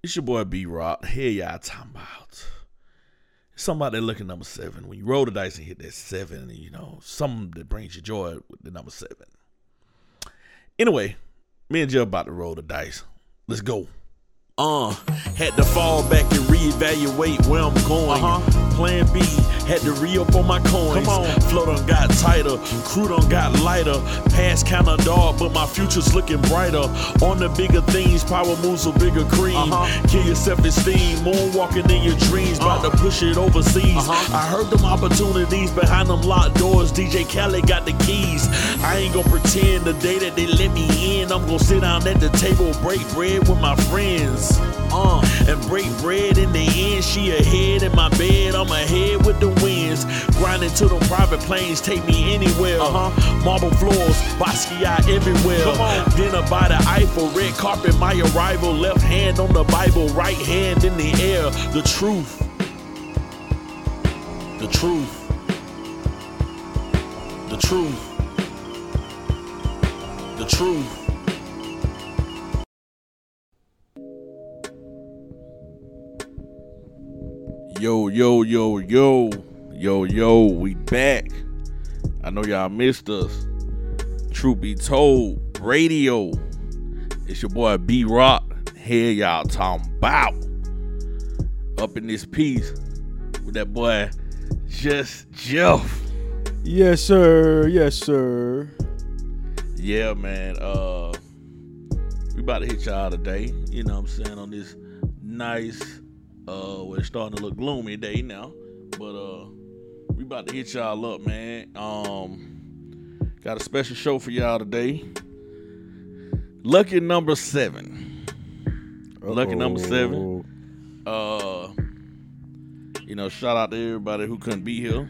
It's your boy B Rock. Here y'all talking about. Somebody looking number seven. When you roll the dice and hit that seven, you know, something that brings you joy with the number seven. Anyway, me and Joe about to roll the dice. Let's go. Uh, had to fall back and reevaluate where I'm going. Uh-huh. Plan B, had to re up on my coins. Come on. Flow done got tighter, crew done got lighter. Past kinda dark, but my future's looking brighter. On the bigger things, power moves with bigger cream. Uh-huh. Kill your self esteem, moonwalking in your dreams, about Uh. to push it overseas. Uh-huh. I heard them opportunities behind them locked doors. DJ Khaled got the keys. I ain't gonna pretend the day that they let me in, I'm gonna sit down at the table, break bread with my friends. Uh, and break bread in the end. She ahead in my bed, I'm ahead with the winds. Grinding to them private planes, take me anywhere. Uh-huh. Marble floors, Basquiat everywhere. Come on. Dinner by the Eiffel, red carpet, my arrival. Left hand on the Bible, right hand in the air. The truth. The truth. The truth. The truth. Yo, yo, yo, yo, yo, yo, we back. I know y'all missed us. Truth be told, radio. It's your boy B Rock. Here y'all talking about. Up in this piece with that boy Just Jeff. Yes, sir. Yes, sir. Yeah, man. Uh we about to hit y'all today. You know what I'm saying, on this nice uh well it's starting to look gloomy day now. But uh about to hit y'all up, man. Um got a special show for y'all today. Lucky number seven. Lucky number seven. Uh you know, shout out to everybody who couldn't be here.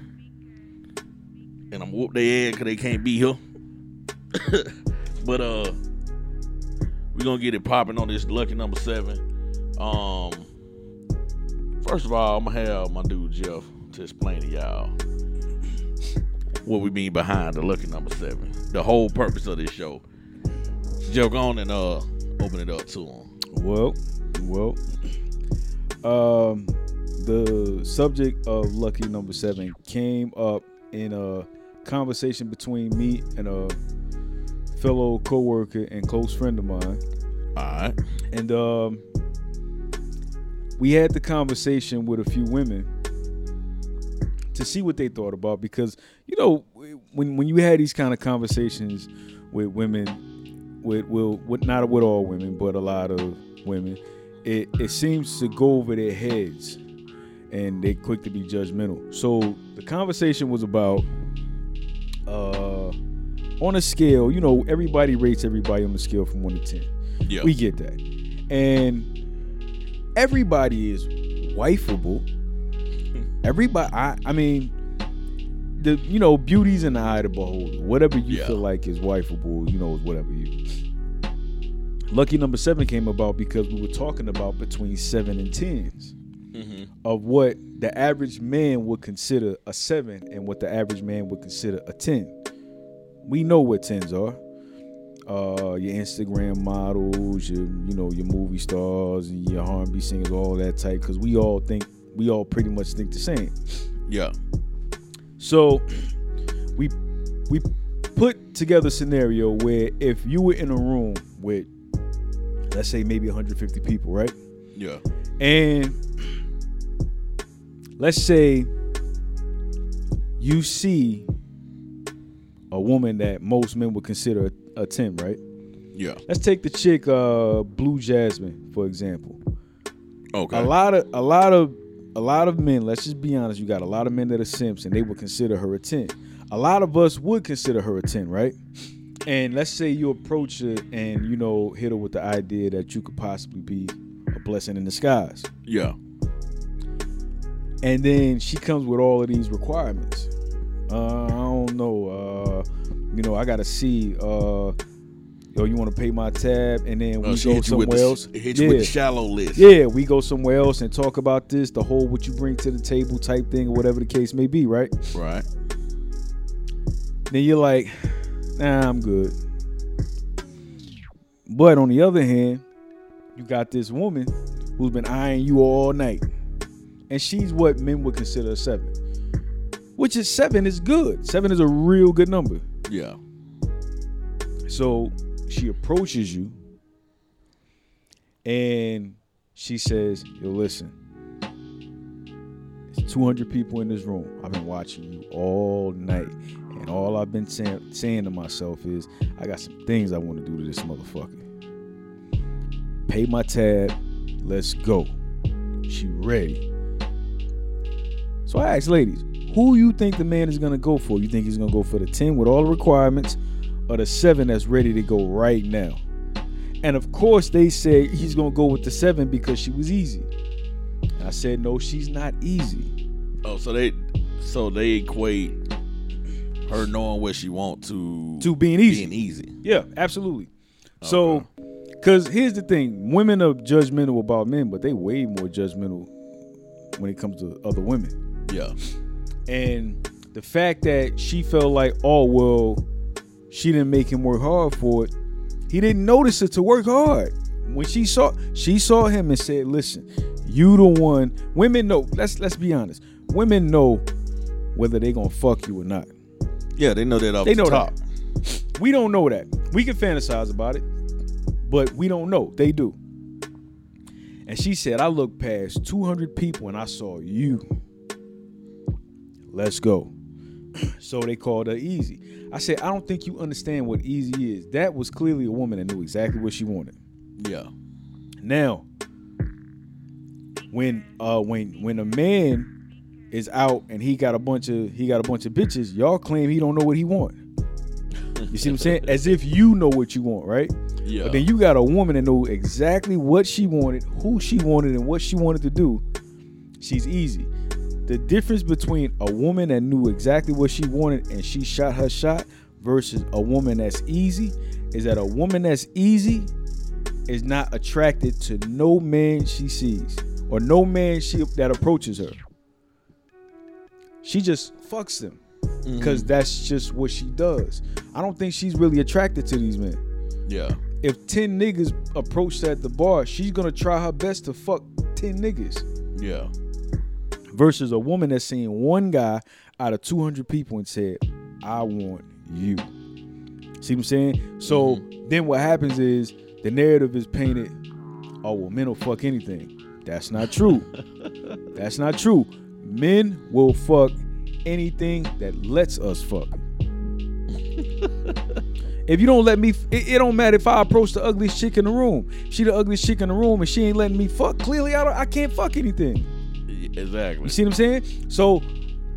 And I'm whoop their ass because they can't be here. but uh we gonna get it popping on this lucky number seven. Um first of all, I'm gonna have my dude Jeff to explain to y'all what we mean behind the lucky number seven. The whole purpose of this show. Jeff, go on and uh open it up to him. Well, well. Um, the subject of lucky number seven came up in a conversation between me and a fellow coworker and close friend of mine. Alright. and um, we had the conversation with a few women to see what they thought about because you know when when you had these kind of conversations with women with will with not with all women but a lot of women it it seems to go over their heads and they quick to be judgmental so the conversation was about uh on a scale you know everybody rates everybody on a scale from 1 to 10 Yeah. we get that. And everybody is wifeable. Everybody I I mean the you know, beauty's in the eye of the beholder. Whatever you Yeah. feel like is wifeable, you know, is whatever you. Lucky number seven came about because we were talking about between seven and tens mm-hmm. of what the average man would consider a seven and what the average man would consider a ten. We know what tens are. Uh, your Instagram models, your you know your movie stars and your R&B singers, all that type. Because we all think we all pretty much think the same. Yeah. So we we put together a scenario where if you were in a room with let's say maybe 150 people, right? Yeah. And let's say you see a woman that most men would consider a, a 10, right? Yeah. Let's take the chick uh Blue Jasmine, for example. Okay. A lot of a lot of a lot of men, let's just be honest, you got a lot of men that are simps and they would consider her a 10. A lot of us would consider her a 10, right? And let's say you approach her and you know hit her with the idea that you could possibly be a blessing in disguise. Yeah. and then she comes with all of these requirements. Uh, I don't know. Uh, you know, I gotta see. Uh, yo, you want to pay my tab, and then we Uh, go somewhere the, else. hit you yeah. with the shallow list. yeah, we go somewhere else and talk about this, the whole what you bring to the table type thing, or whatever the case may be, right? Right. Then you're like, nah, I'm good. But on the other hand, you got this woman who's been eyeing you all night. And she's what men would consider a seven. Which is seven is good. Seven is a real good number. Yeah. So she approaches you and she says, Yo, listen, there's 200 people in this room. I've been watching you all night. And all I've been saying, saying to myself is, I got some things I want to do to this motherfucker. Pay my tab. Let's go. She ready. So I asked ladies, who you think the man is gonna go for? You think he's gonna go for the 10 with all the requirements or the 7 that's ready to go right now? And of course they said he's gonna go with the 7 because she was easy. And I said, no, she's not easy. Oh, so they so they equate her knowing what she want to To being easy. being easy. Yeah, absolutely. So, because here's the thing: women are judgmental about men, but they way more judgmental when it comes to other women. Yeah. And the fact that she felt like, oh well, she didn't make him work hard for it. He didn't notice it to work hard. When she saw she saw him and said, "Listen, you the one." Women know. Let's let's be honest. Women know whether they gonna fuck you or not. Yeah, they know that off They the know top. that. We don't know that. We can fantasize about it, but we don't know. They do. And she said, I looked past 200 people and I saw you. Let's go. So they called her easy. I said, I don't think you understand what easy is. That was clearly a woman that knew exactly what she wanted. Yeah. Now, when uh when when a man is out and he got a bunch of he got a bunch of bitches, y'all claim he don't know what he want. You see what I'm saying? As if you know what you want, right? Yeah. But then you got a woman that know exactly what she wanted, who she wanted, and what she wanted to do. She's easy. The difference between a woman that knew exactly what she wanted and she shot her shot versus a woman that's easy is that a woman that's easy is not attracted to no man she sees or no man she that approaches her. She just fucks them mm-hmm. because that's just what she does. I don't think she's really attracted to these men. yeah. If 10 niggas approach her at the bar, she's gonna try her best to fuck 10 niggas. Yeah. Versus a woman that's seen one guy out of 200 people and said, I want you. See what I'm saying? So mm-hmm. then what happens is the narrative is painted, oh, well, men will fuck anything. That's not true. That's not true. Men will fuck anything that lets us fuck. if you don't let me, it, it don't matter if I approach the ugliest chick in the room. She the ugliest chick in the room and she ain't letting me fuck. Clearly, I don't, I can't fuck anything. Exactly. You see what I'm saying? So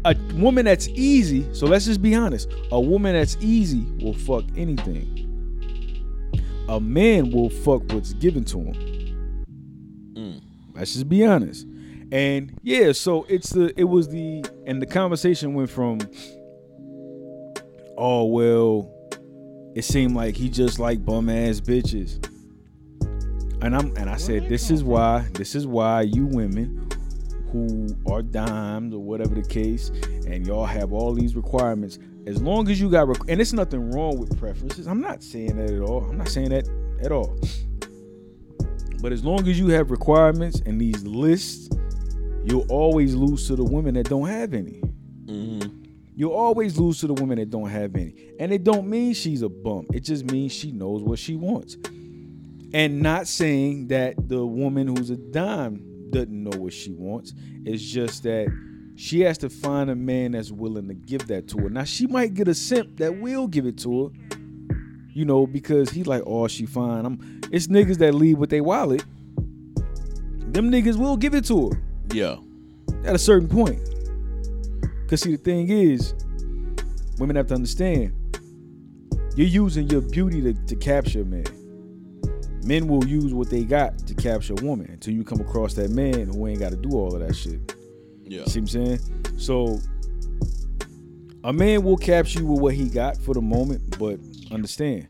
a woman that's easy, so let's just be honest. A woman that's easy will fuck anything. A man will fuck what's given to him. Mm. Let's just be honest. And yeah, so it's the it was the and the conversation went from oh well, it seemed like he just like bum ass bitches. And I'm and I said this is why this is why you women who are dimes or whatever the case, and y'all have all these requirements. As long as you got, requ- and it's nothing wrong with preferences. I'm not saying that at all. I'm not saying that at all. But as long as you have requirements and these lists, you'll always lose to the women that don't have any. Mm-hmm. You'll always lose to the women that don't have any. And it don't mean she's a bum. It just means she knows what she wants. And not saying that the woman who's a dime doesn't know what she wants. It's just that she has to find a man that's willing to give that to her. Now she might get a simp that will give it to her. You know, because he's like, oh, she fine. I'm it's niggas that leave with their wallet. Them niggas will give it to her Yeah. at a certain point. Cause see, the thing is, women have to understand, you're using your beauty to, to capture a man. Men will use what they got to capture a woman until you come across that man who ain't got to do all of that shit. Yeah. See what I'm saying? So a man will capture you with what he got for the moment, but understand,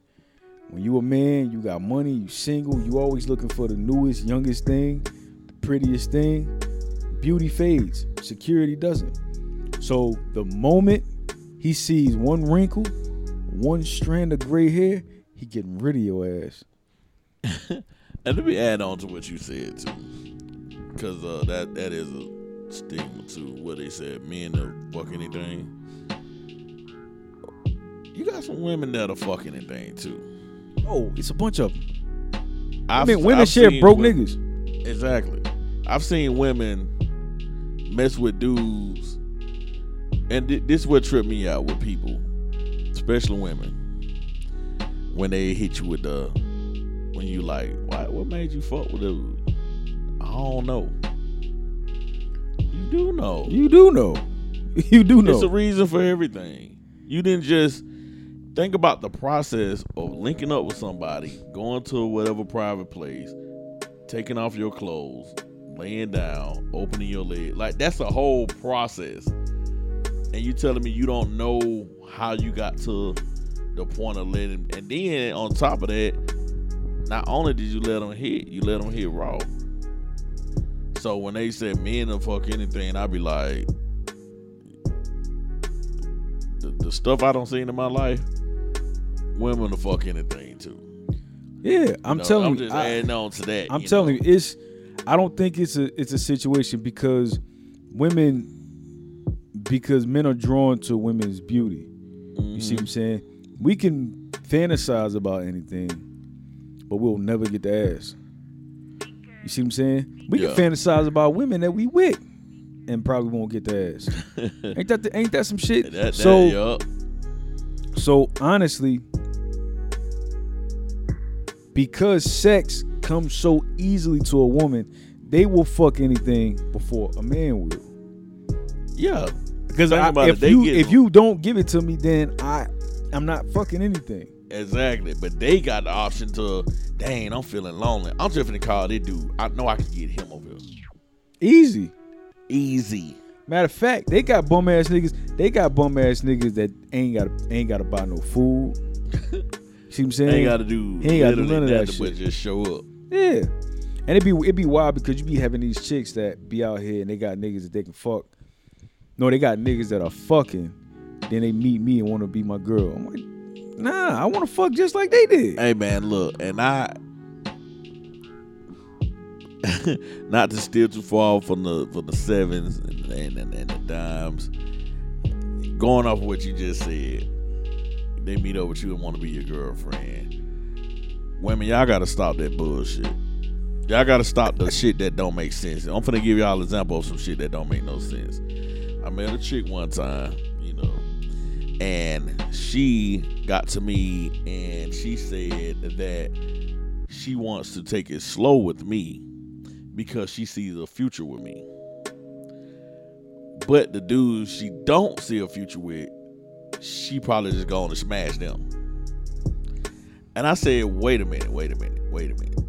when you a man, you got money, you single, you always looking for the newest, youngest thing, the prettiest thing. Beauty fades, security doesn't. So the moment he sees one wrinkle, one strand of gray hair, he getting rid of your ass. And let me add on to what you said too. because uh, that that is a stigma too. What they said, men will fuck anything. You got some women that'll fuck anything too. Oh, it's a bunch of them. I I've- mean, women I've share broke wo- niggas. Exactly. I've seen women mess with dudes, and thi- this what tripped me out with people, especially women, when they hit you with the, when you like, why, what made you fuck with dude? I don't know. You do know. You do know. You do know. It's a reason for everything. You didn't just think about the process of linking up with somebody, going to whatever private place, taking off your clothes, laying down, opening your leg. Like that's a whole process. And you telling me you don't know how you got to the point of letting and then on top of that, not only did you let them hit, you let them hit raw. So when they said men will fuck anything, I'd be like, the, the stuff I don't seen in my life, women will fuck anything too. yeah, I'm You know, telling I'm you. just I, adding on to that. I'm you telling know. you, it's. I don't think it's a it's a situation because women because men are drawn to women's beauty. You see mm-hmm. what I'm saying? We can fantasize about anything, but we'll never get the ass. You see what I'm saying? We Yeah. can fantasize about women that we with and probably won't get the ass. ain't that the, ain't that some shit? That, that, so yup. so honestly, because sex comes so easily to a woman, they will fuck anything before a man will. yeah. Because it, if you if you don't give it to me, then I I'm not fucking anything. Exactly, but they got the option to, dang, I'm feeling lonely. I'm just gonna call this dude. I know I can get him over here. Easy. Easy. Matter of fact, they got bum ass niggas. They got bum ass niggas that ain't got ain't got to buy no food. See what I'm saying? Ain't got to do He ain't gotta do none of that nothing but shit. just show up. Yeah. And it be it be wild because you be having these chicks that be out here and they got niggas that they can fuck. No, they got niggas that are fucking. Then they meet me and want to be my girl. I'm like, nah, I want to fuck just like they did. Hey man, look, and I not to steer too far from the from the sevens and, and, and, and the dimes. Going off what you just said, they meet up with you and want to be your girlfriend. Women, y'all gotta stop that bullshit. Y'all gotta stop the shit that don't make sense. I'm finna give y'all an example of some shit that don't make no sense. I met a chick one time, and she got to me and she said that she wants to take it slow with me because she sees a future with me. But the dudes she don't see a future with, she probably just going to smash them. And I said, wait a minute, wait a minute, wait a minute.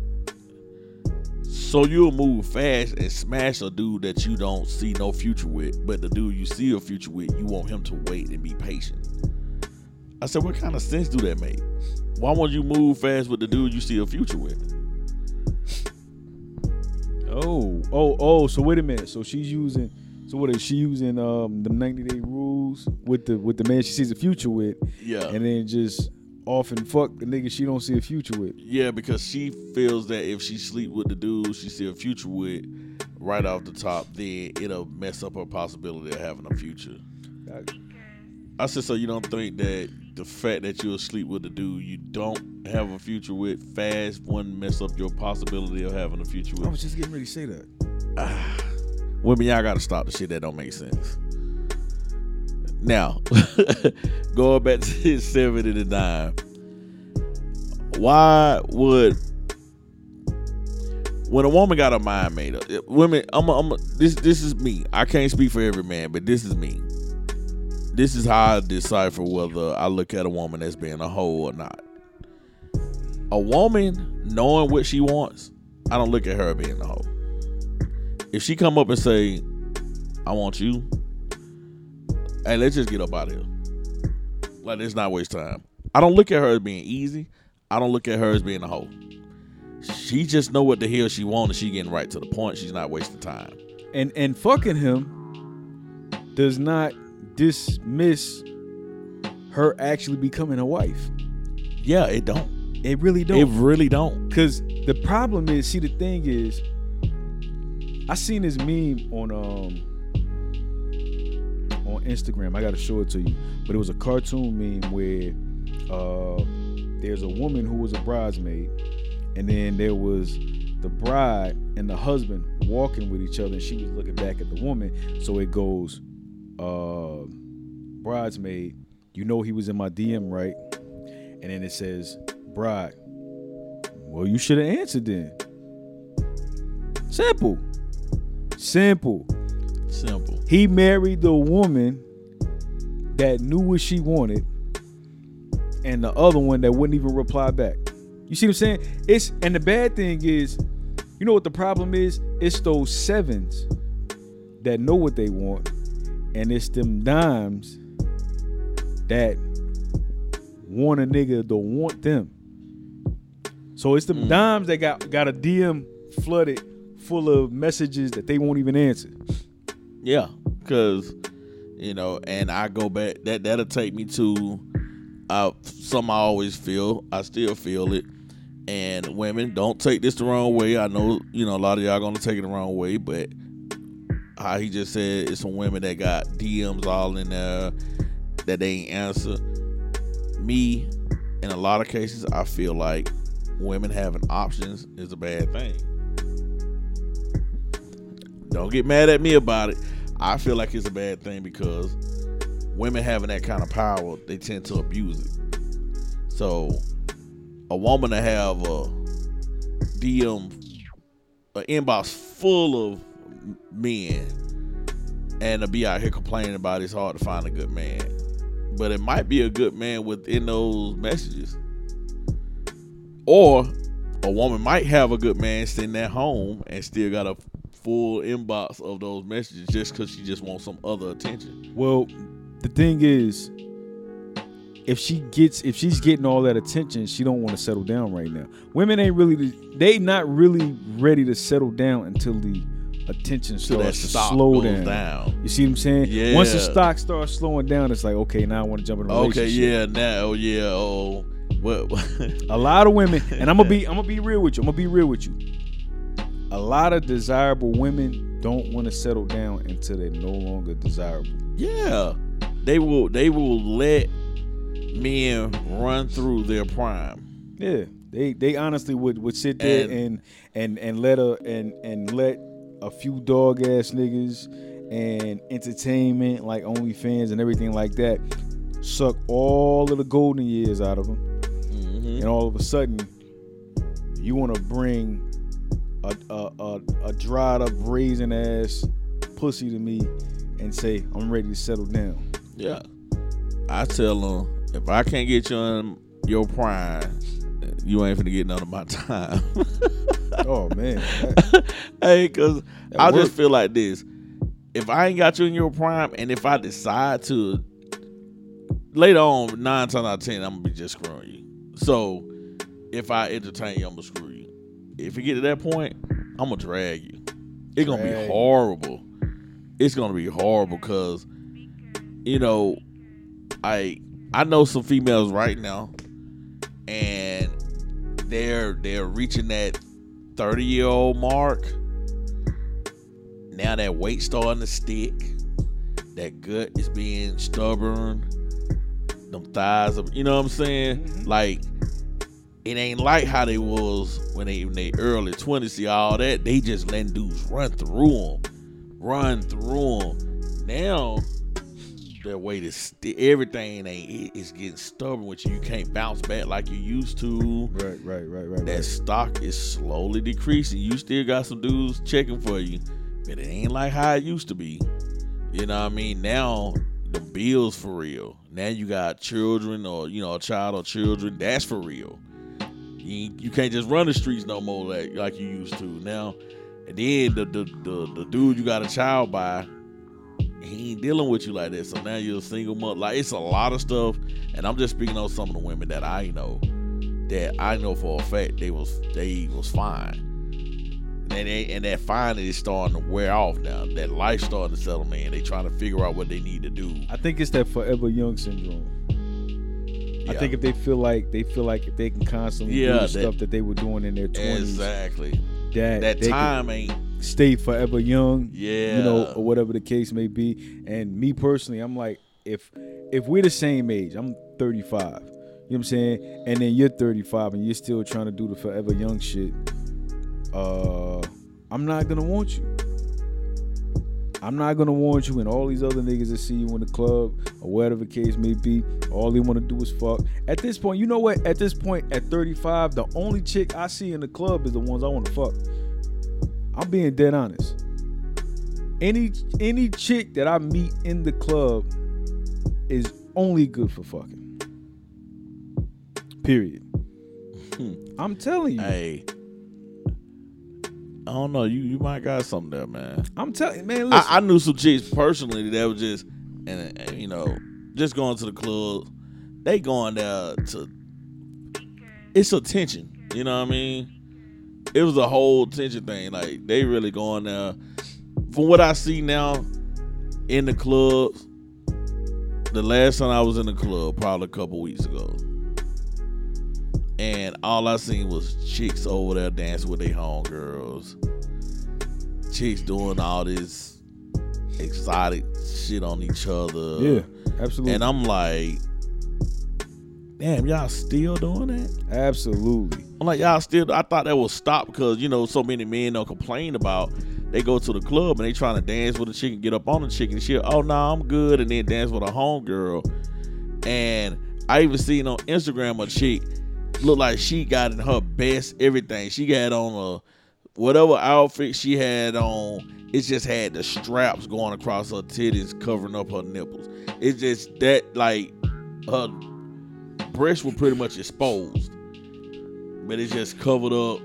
So you'll move fast and smash a dude that you don't see no future with, but the dude you see a future with, you want him to wait and be patient. I said, what kind of sense do that make? Why won't you move fast with the dude you see a future with? Oh, oh, oh. So wait a minute. So she's using. So what is she using? Um, the 90 day rules with the with the man she sees a future with, Yeah. and then just off and fuck the nigga she don't see a future with. Yeah, because she feels that if she sleep with the dude she see a future with right off the top, then it'll mess up her possibility of having a future. I said, so you don't think that the fact that you'll sleep with the dude you don't have a future with fast wouldn't mess up your possibility of having a future with? I was just getting ready to say that. Women, y'all gotta stop the shit that don't make sense. Now, going back to his seven and the nine, why would when a woman got her mind made up? Women, I'm, a, I'm a, this. This is me. I can't speak for every man, but this is me. This is how I decipher whether I look at a woman as being a hoe or not. A woman knowing what she wants, I don't look at her being a hoe if she come up and say, "I want you," hey, let's just get up out of here. Like, let's not waste time. I don't look at her as being easy. I don't look at her as being a hoe. She just know what the hell she wants, and she getting right to the point. She's not wasting time. And and fucking him does not dismiss her actually becoming a wife. Yeah, it don't. It really don't. It really don't. Because the problem is, see, the thing is, I seen this meme on um on Instagram. I gotta show it to you. But it was a cartoon meme where uh there's a woman who was a bridesmaid, and then there was the bride and the husband walking with each other, and she was looking back at the woman. So it goes, uh, bridesmaid, you know he was in my DM, right? And then it says, bride. Well, you should have answered then. Simple. Simple. Simple. He married the woman that knew what she wanted, and the other one that wouldn't even reply back. You see what I'm saying? It's and the bad thing is, you know what the problem is? It's those sevens that know what they want, and it's them dimes that want a nigga to want them. So it's them Mm. dimes that got got a DM flooded full of messages that they won't even answer. Yeah, because you know, and I go back. That that'll take me to uh, some I always feel. I still feel it. And women, don't take this the wrong way. I know you know a lot of y'all gonna take it the wrong way, but how he just said it's some women that got DMs all in there that they ain't answer. Me, in a lot of cases, I feel like women having options is a bad thing. Don't get mad at me about it. I feel like it's a bad thing because women having that kind of power, they tend to abuse it. So, a woman to have a DM, an inbox full of men, and to be out here complaining about it's hard to find a good man. But it might be a good man within those messages. Or a woman might have a good man sitting at home and still got a full inbox of those messages just because she just wants some other attention. Well, the thing is, if she gets if she's getting all that attention, she don't want to settle down right now. Women ain't really they not really ready to settle down until the attention starts to slow down. down. You see what I'm saying? Yeah. Once the stock starts slowing down, it's like okay, now I want to jump in a Okay, yeah, now, oh yeah, oh, what? A lot of women, and I'm gonna be I'm gonna be real with you. I'm gonna be real with you. A lot of desirable women don't want to settle down until they're no longer desirable. yeah, they will. They will let men run through their prime. Yeah, they they honestly would would sit there And- and and and let a and and let a few dog ass niggas and entertainment like OnlyFans and everything like that suck all of the golden years out of them, Mhm. and all of a sudden you want to bring a a, a a dried up raisin ass pussy to me and say I'm ready to settle down. Yeah, I tell them if I can't get you in your prime, you ain't finna get none of my time. Oh man, that- hey, cause I work. just feel like this. If I ain't got you in your prime, and if I decide to later on, nine times out of ten, I'm gonna be just screwing you. So if I entertain you, I'm gonna screw you. If you get to that point, I'm gonna drag you. It's gonna be horrible. It's gonna be horrible because you know, I I know some females right now, and they're they're reaching that 30 year old mark. Now that weight starting to stick, that gut is being stubborn, them thighs, are, you know what I'm saying? Mhm. Like it ain't like how they was when they in their early 20s. See all that they just letting dudes run through them, run through them. Now their weight is sti- everything ain't it- it's getting stubborn with you. You can't bounce back like you used to right, right, right, right. that right. stock is slowly decreasing. You still got some dudes checking for you, but it ain't like how it used to be. You know what I mean? Now the bills for real. Now you got children or you know a child or children. That's for real. You, you can't just run the streets no more like like you used to. Now, and then the the, the the dude you got a child by, he ain't dealing with you like that. So now you're a single mother. Like it's a lot of stuff. And I'm just speaking on some of the women that I know that I know for a fact they was they was fine. And they, and that fine is starting to wear off now. That life starting to settle in. They trying to figure out what they need to do. I think it's that forever young syndrome. I think if they feel like they feel like if they can constantly do Yeah, the that- stuff that they were doing in their twenties, exactly that that time ain't stay forever young. Yeah. You know, or whatever the case may be. And me personally, I'm like, if if we're the same age, I'm 35. You know what I'm saying? And then you're 35 and you're still trying to do the forever young shit. Uh I'm not gonna want you. I'm not gonna want you and all these other niggas that see you in the club or whatever the case may be. All they wanna do is fuck. At this point, you know what? At this point, at 35, the only chick I see in the club is the ones I wanna fuck. I'm being dead honest. Any any chick that I meet in the club is only good for fucking. Period. I'm telling you. Hey. I don't know. You you might got something there, man. I'm telling man, listen. I, I knew some chicks personally that was just and, and you know just going to the club. They going there to. It's attention. You know what I mean? It was a whole attention thing. Like they really going there. From what I see now in the clubs, the last time I was in the club, probably a couple weeks ago, and all I seen was chicks over there dancing with their homegirls. Chicks doing all this exotic shit on each other. yeah, absolutely. And I'm like, damn, y'all still doing that? absolutely. I'm like, y'all still. I thought that would stop because you know so many men don't complain about. They go to the club and they trying to dance with a chick and get up on the chick and shit. Oh no, nah, I'm good, and then dance with a homegirl. And I even seen on Instagram a chick look like she got in her best everything. She got on a whatever outfit she had on. It just had the straps going across her titties, covering up her nipples. It's just that like her breasts were pretty much exposed, but it just covered up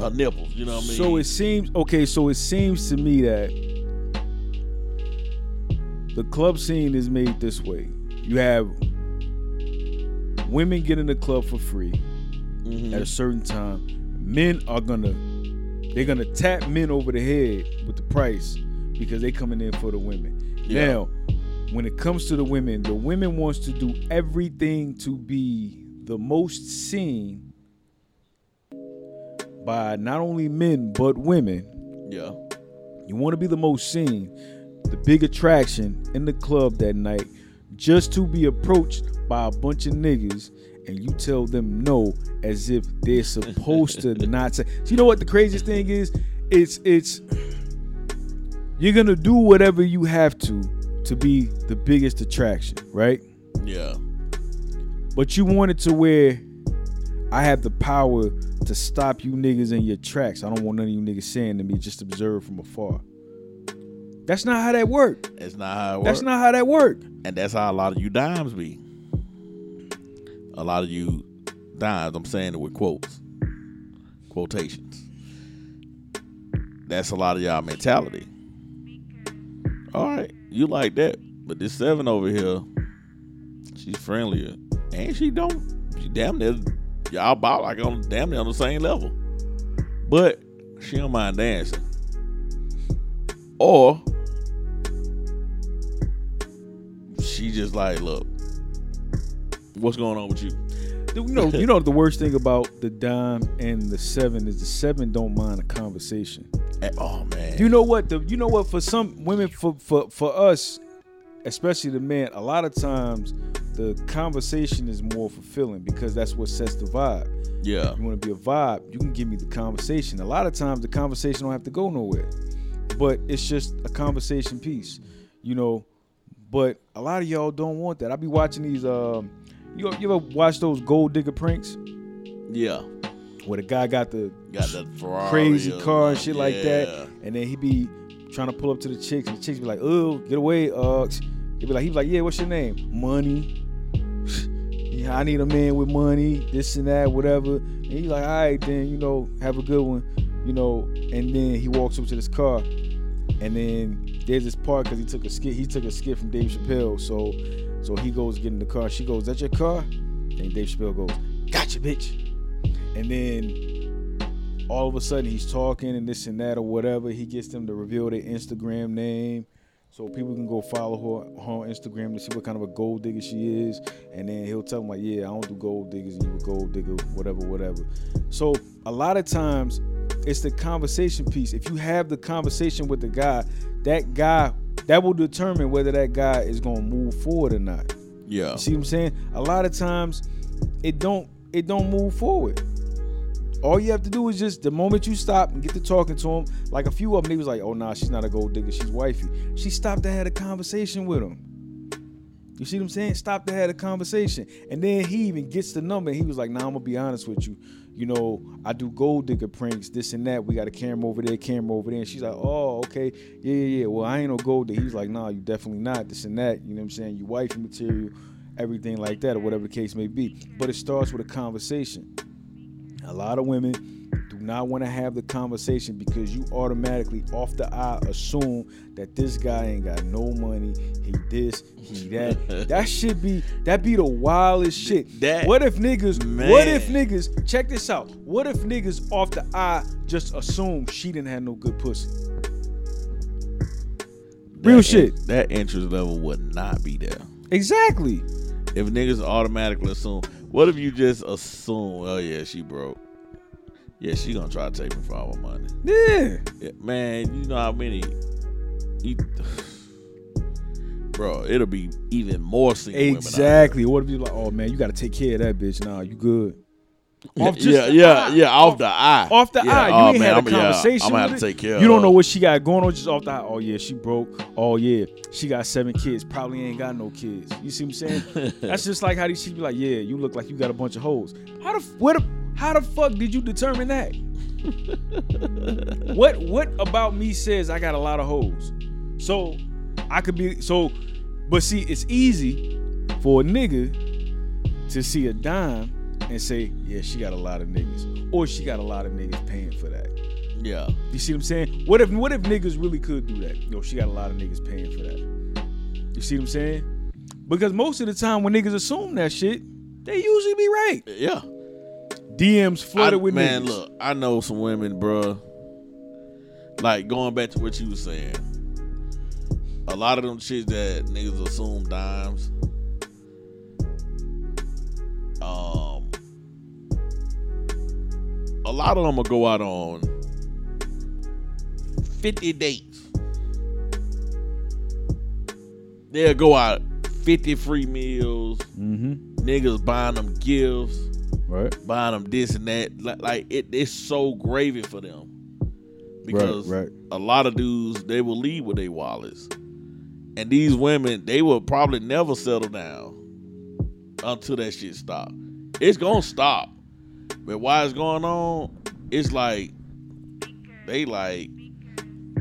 her nipples. You know what I mean? So it seems okay. So it seems to me that the club scene is made this way. You have women get in the club for free Mhm. at a certain time. Men are gonna they're gonna tap men over the head with the price because they coming in for the women. Yeah. Now, when it comes to the women, the women wants to do everything to be the most seen by not only men but women. yeah, You want to be the most seen, the big attraction in the club that night, just to be approached by a bunch of niggas and you tell them no as if they're supposed to not say. So you know what the craziest thing is? It's it's you're gonna do whatever you have to to be the biggest attraction, right? yeah, But you want it to where I have the power to stop you niggas in your tracks. I don't want none of you niggas saying to me, just observe from afar. That's not how that work. that's not how it works. That's not how that work. and that's how a lot of you dimes be. A lot of you dimes. I'm saying it with quotes, quotations. That's a lot of y'all mentality. All right, you like that, but this seven over here, she's friendlier, and she don't. She damn near y'all about like on damn near on the same level, but she don't mind dancing. Or she just like, look, what's going on with you? You know, you know the worst thing about the dime and the seven is the seven don't mind a conversation. Eh, Oh man, You know what? The you know what? For some women, for for for us, especially the men, a lot of times the conversation is more fulfilling because that's what sets the vibe. yeah, You want to be a vibe, you can give me the conversation. A lot of times the conversation don't have to go nowhere, but it's just a conversation piece, you know. But a lot of y'all don't want that. I be watching these. Um, you you ever watch those gold digger pranks yeah. where the guy got the Got that Ferrari crazy car and shit like that, and then he be trying to pull up to the chicks, and the chicks be like, "Oh, get away, Uggs." He be like, he be like, "Yeah, what's your name? Money." yeah, I need a man with money, this and that, whatever. And he's like, "All right, then, you know, have a good one, you know." And then he walks up to this car, and then there's this part because he took a skit. He took a skit from Dave Chappelle, so so he goes get in the car. She goes, "That's your car?" And Dave Chappelle goes, "Gotcha, bitch." And then all of a sudden he's talking and this and that or whatever. He gets them to reveal their Instagram name. So people can go follow her, her on Instagram to see what kind of a gold digger she is. And then he'll tell them like, yeah, I don't do gold diggers you a gold digger, whatever, whatever. So a lot of times it's the conversation piece. If you have the conversation with the guy, that guy that will determine whether that guy is gonna move forward or not. Yeah. You see what I'm saying? A lot of times it don't it don't move forward. All you have to do is just the moment you stop and get to talking to him, like a few of them, he was like, "Oh nah, she's not a gold digger, she's wifey." She stopped and had a conversation with him. You see what I'm saying? Stopped and had a conversation, and then he even gets the number. He was like, "Nah, I'm gonna be honest with you. You know, I do gold digger pranks, this and that. We got a camera over there, camera over there." And she's like, "Oh, okay, yeah, yeah, yeah. Well, I ain't no gold digger." He's like, "Nah, you definitely not. This and that. You know what I'm saying? You wife material, everything like that, or whatever the case may be." But it starts with a conversation. A lot of women do not want to have the conversation because you automatically, off the eye, assume that this guy ain't got no money. He this, he that. that should be that be the wildest shit. That- what if niggas? What if niggas? Check this out. What if niggas off the eye just assume she didn't have no good pussy? Real That shit. in- that interest level would not be there. Exactly. If niggas automatically assume, what if you just assume, oh yeah, she broke. Yeah, she gonna try to take me for all my money. Yeah. Yeah, man, you know how many you, Bro, it'll be even more single Exactly. What if you like? Oh man, you got to take care of that bitch. Nah, you good. Off just yeah, yeah, yeah, off, the eye. off the Yeah, eye. You oh, ain't man, had a I'm- yeah, conversation. I'm gonna have to take care You don't know what she got going on just off the eye. Oh yeah, she broke. Oh yeah, she got seven kids. Probably ain't got no kids. You see what I'm saying? That's just like how these she be like, yeah, you look like you got a bunch of hoes. How the what? the- How the fuck did you determine that? what what about me says I got a lot of hoes? So I could be so, but see, it's easy for a nigga to see a dime and say, yeah, she got a lot of niggas, or she got a lot of niggas paying for that. Yeah. You see what I'm saying? What if what if niggas really could do that? Yo, she got a lot of niggas paying for that. You see what I'm saying? Because most of the time when niggas assume that shit, they usually be right. Yeah. DMs flooded I- with man, niggas. look, I know some women, bruh. Like going back to what you were saying, a lot of them chicks that niggas assume dimes. Um, a lot of them will go out on fifty dates. They'll go out fifty free meals. Mm-hmm. Niggas buying them gifts Right. buying them this and that. Like, like it, it's so gravy for them because right. a lot of dudes they will leave with their wallets, and these women they will probably never settle down until that shit stop. It's gonna stop, but why it's going on? It's like they like.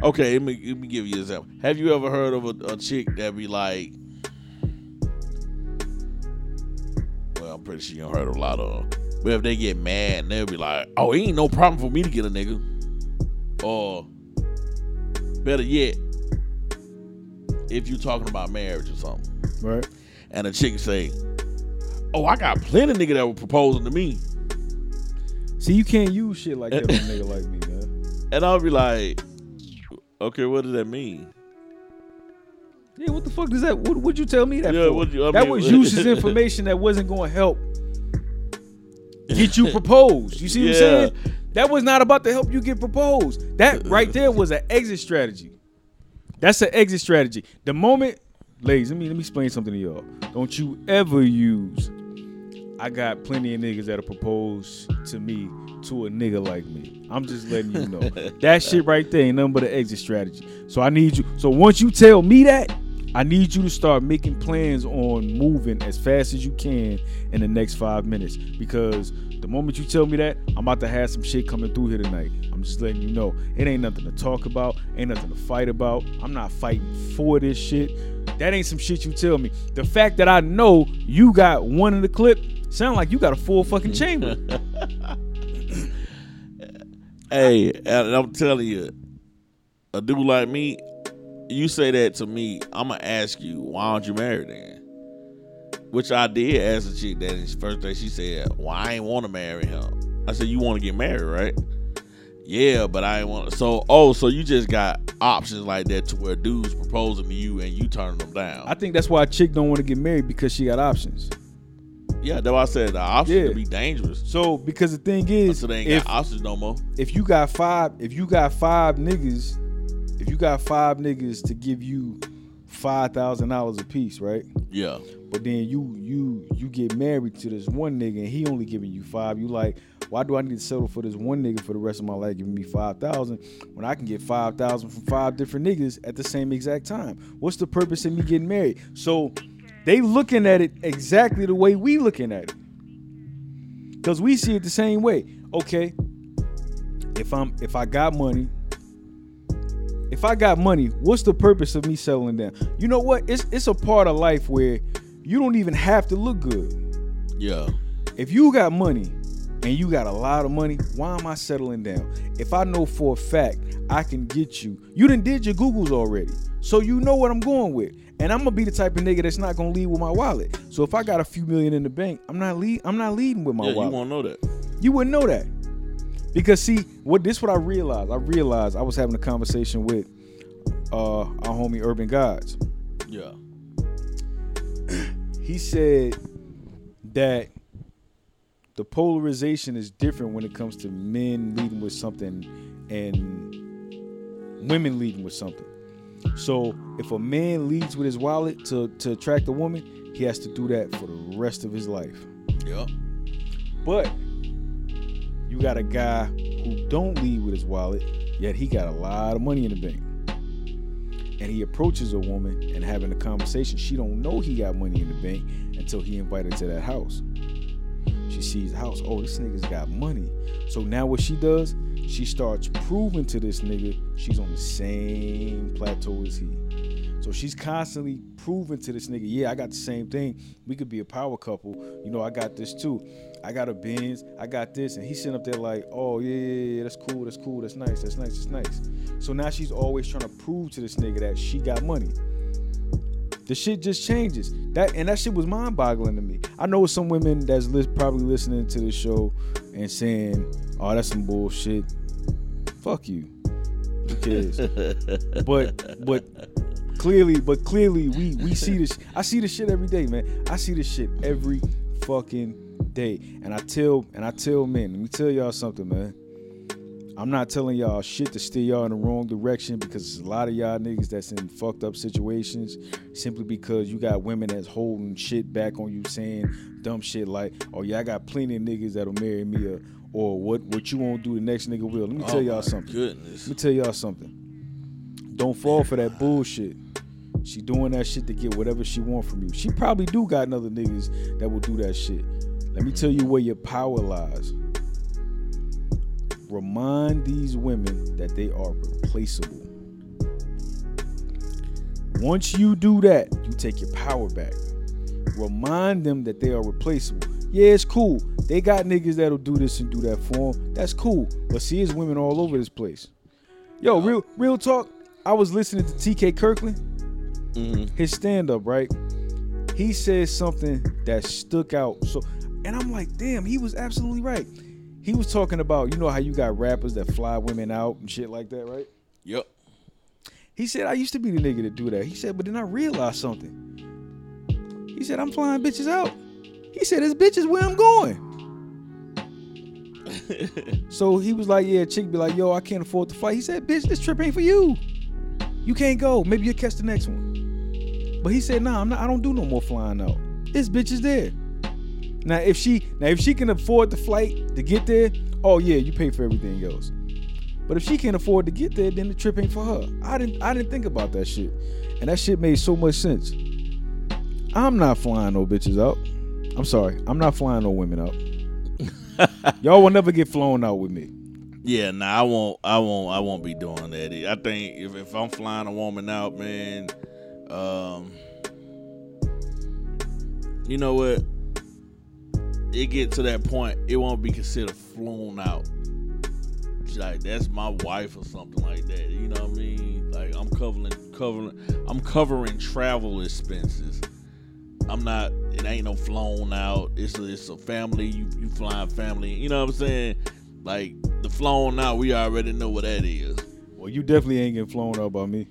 Okay, let me let me give you an example. Have you ever heard of a, a chick that be like? Pretty sure you heard a lot of. But if they get mad, they'll be like, "Oh, it ain't no problem for me to get a nigga," or better yet, if you talking about marriage or something, Right. and a chick say, "Oh, I got plenty of nigga that were proposing to me," See, you can't use shit like that with a nigga like me, man. and I'll be like, "Okay, what does that mean?" Yeah, what the fuck is that? What would you tell me that Yeah, for? you- that mean- was useless information that wasn't going to help get you proposed. You see what I'm saying? That was not about to help you get proposed. That right there was an exit strategy. That's an exit strategy. The moment, ladies, let me let me explain something to y'all. Don't you ever use. I got plenty of niggas that'll propose to me to a nigga like me. I'm just letting you know. that shit right there ain't nothing but an exit strategy. So I need you. So once you tell me that, I need you to start making plans on moving as fast as you can in the next five minutes. Because the moment you tell me that, I'm about to have some shit coming through here tonight. I'm just letting you know. It ain't nothing to talk about, ain't nothing to fight about. I'm not fighting for this shit. That ain't some shit you tell me. The fact that I know you got one in the clip, sound like you got a full fucking chamber. Hey, I'm telling you, a dude like me, you say that to me, I'm gonna ask you, why aren't you married then? Which I did ask the chick that first day she said, Well, I ain't wanna marry him. I said, You wanna get married, right? Yeah, but I ain't want to. so oh, so you just got options like that to where dudes proposing to you and you turning them down. I think that's why a chick don't want to get married because she got options. Yeah, that's why I said the ostrich Yeah. could be dangerous. So because the thing is, So they ain't if got ostrich no more. if you got five, if you got five niggas, if you got five niggas to give you five thousand dollars a piece, right? Yeah. But then you you you get married to this one nigga and he only giving you five. You like, why do I need to settle for this one nigga for the rest of my life giving me five thousand when I can get five thousand from five different niggas at the same exact time? What's the purpose of me getting married? So they looking at it exactly the way we looking at it. Cause we see it the same way. Okay, if I'm if I got money, if I got money, what's the purpose of me settling down? You know what? It's it's a part of life where you don't even have to look good. Yeah. If you got money and you got a lot of money, why am I settling down? If I know for a fact I can get you, you done did your Googles already. So you know what I'm going with. And I'm gonna be the type of nigga that's not gonna lead with my wallet. So if I got a few million in the bank, I'm not lead I'm not leading with my yeah, you wallet. won't know that. You wouldn't know that. Because see, what this what I realized. I realized I was having a conversation with uh our homie Urban Gods. Yeah. He said that the polarization is different when it comes to men leading with something and women leading with something. So if a man leads with his wallet to, to attract a woman, he has to do that for the rest of his life. Yeah. But you got a guy who don't lead with his wallet, yet he got a lot of money in the bank. And he approaches a woman and having a conversation. She don't know he got money in the bank until he invited her to that house. She sees the house. Oh, this nigga's got money. So now what she does, she starts proving to this nigga she's on the same plateau as he. So she's constantly proving to this nigga, yeah, I got the same thing. We could be a power couple. You know, I got this too. I got a Benz. I got this. And he's sitting up there like, oh, yeah, yeah, yeah, that's cool. That's cool. That's nice. That's nice. That's nice. So now she's always trying to prove to this nigga that she got money. The shit just changes. That and that shit was mind boggling to me. I know some women that's lis- probably listening to the show and saying, oh, that's some bullshit. Fuck you. Who cares? but but clearly, but clearly we we see this. I see this shit every day, man. I see this shit every fucking day. And I tell and I tell men, let me tell y'all something, man. I'm not telling y'all shit to steer y'all in the wrong direction because a lot of y'all niggas that's in fucked up situations simply because you got women that's holding shit back on you saying dumb shit like, oh yeah, I got plenty of niggas that'll marry me or, or what what you won't do the next nigga will. Let me tell Oh y'all my something. Goodness. Let me tell y'all something. Don't fall for that bullshit. She doing that shit to get whatever she want from you. She probably do got another niggas that will do that shit. Let me tell you where your power lies. Remind these women that they are replaceable. Once you do that, you take your power back. Remind them that they are replaceable. Yeah, it's cool. They got niggas that'll do this and do that for them. That's cool. But see, there's women all over this place. Yo, real real talk. I was listening to TK Kirkland, Mhm. his stand up, right? He said something that stuck out. So, and I'm like, damn, he was absolutely right. He was talking about, you know how you got rappers that fly women out and shit like that, right? Yep. He said, I used to be the nigga to do that. He said, but then I realized something. He said, I'm flying bitches out. He said, this bitch is where I'm going. so he was like, yeah, chick be like, yo, I can't afford to fly. He said, bitch, this trip ain't for you. You can't go. Maybe you'll catch the next one. But he said, nah, I'm not, I don't do no more flying out. This bitch is there. Now if she now if she can afford the flight to get there, oh yeah, you pay for everything else. But if she can't afford to get there, then the trip ain't for her. I didn't I didn't think about that shit. And that shit made so much sense. I'm not flying no bitches out. I'm sorry. I'm not flying no women out. Y'all will never get flown out with me. Yeah, nah, I won't. I won't. I won't be doing that. I think if, if I'm flying a woman out, man, um, you know what? It get to that point, it won't be considered flown out. Like that's my wife or something like that. You know what I mean? Like I'm covering, covering, I'm covering travel expenses. I'm not. It ain't no flown out. It's a, it's a family. You you flying family. You know what I'm saying? Like the flown out, we already know what that is. Well, you definitely ain't getting flown out by me.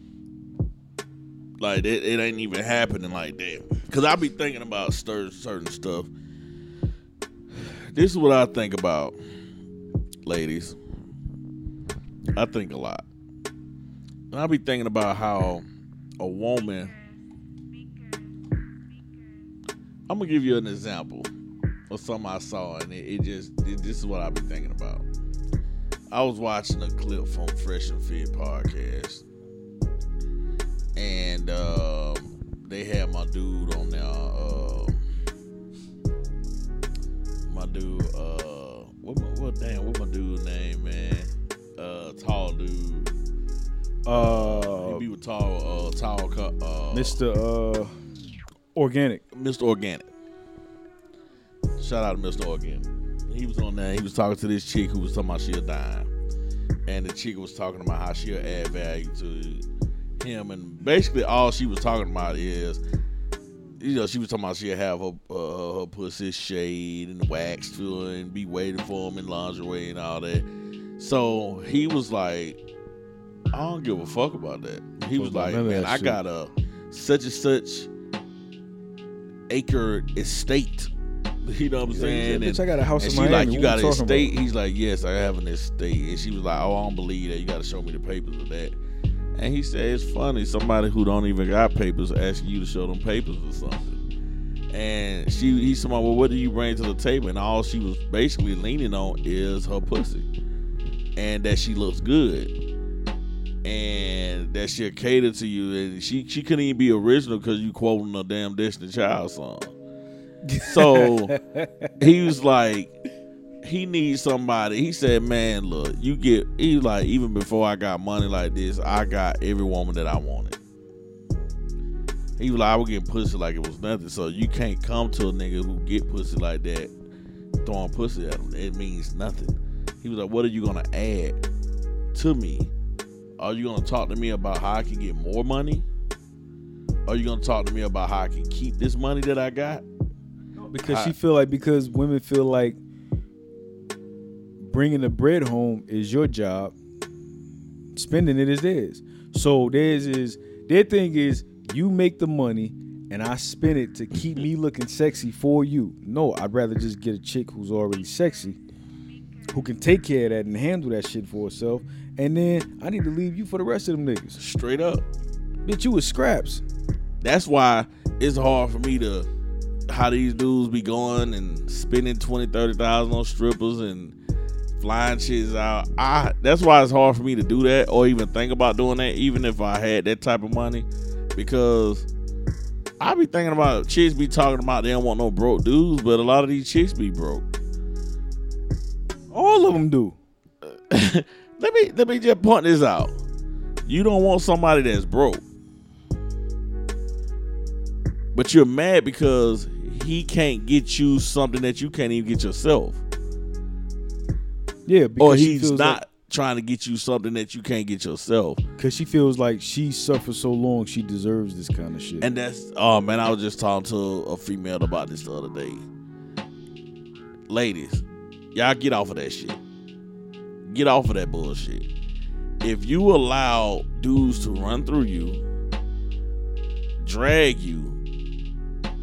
Like it, it ain't even happening like that. Cause I be thinking about certain certain stuff. This is what I think about, ladies. I think a lot. And I'll be thinking about how a woman. I'm gonna give you an example of something I saw, and it, it just it, this is what I be thinking about. I was watching a clip from Fresh and Fit podcast, and um, they had my dude on there. Uh, my dude, uh, what, my, what damn, what my dude name, man? Uh, tall dude. Uh, he be with tall, uh, tall, uh, Mr. Uh, Organic. Mr. Organic. Shout out to Mr. Organic. He was on there. He was talking to this chick who was talking about she a dime, and the chick was talking about how she'll add value to him, and basically all she was talking about is, you know, she was talking about she'd have her uh, her pussy shade and waxed to her and be waiting for him in lingerie and all that. So he was like, I don't give a fuck about that. He was like, man, I got a such and such acre estate. You know what I'm saying? Bitch, I got a house and in Miami. like, you What got an estate? about? He's like, yes, I have an estate. And she was like, oh, I don't believe that. You got to show me the papers of that. And he said, it's funny. Somebody who don't even got papers asking you to show them papers or something. And she, talking about, well, what do you bring to the table? And all she was basically leaning on is her pussy, and that she looks good, and that she'll cater to you. And she, she couldn't even be original because you quoting a damn Destiny Child song. So he was like, he needs somebody. He said, "Man, look, you get." He was like, even before I got money like this, I got every woman that I wanted. He was like, I was getting pussy like it was nothing. So you can't come to a nigga who get pussy like that, throwing pussy at him. It means nothing. He was like, what are you gonna add to me? Are you gonna talk to me about how I can get more money? Are you gonna talk to me about how I can keep this money that I got? because I- she feel like because women feel like bringing the bread home is your job, spending it is theirs. So theirs is their thing is you make the money and I spend it to keep me looking sexy for you. No, I'd rather just get a chick who's already sexy, who can take care of that and handle that shit for herself. And then I need to leave you for the rest of them niggas. Straight up. Bitch, you was scraps. That's why it's hard for me to how these dudes be going and spending 20, 30,000 on strippers and flying chicks out. I that's why it's hard for me to do that or even think about doing that, even if I had that type of money. Because I be thinking about chicks be talking about they don't want no broke dudes, but a lot of these chicks be broke. All of them do. let me let me just point this out. You don't want somebody that's broke. But you're mad because he can't get you something that you can't even get yourself. Yeah, Or because he's not like- trying to get you something that you can't get yourself. Cause she feels like she suffered so long, she deserves this kind of shit. And that's oh man, I was just talking to a female about this the other day. Ladies, y'all get off of that shit. Get off of that bullshit. If you allow dudes to run through you, drag you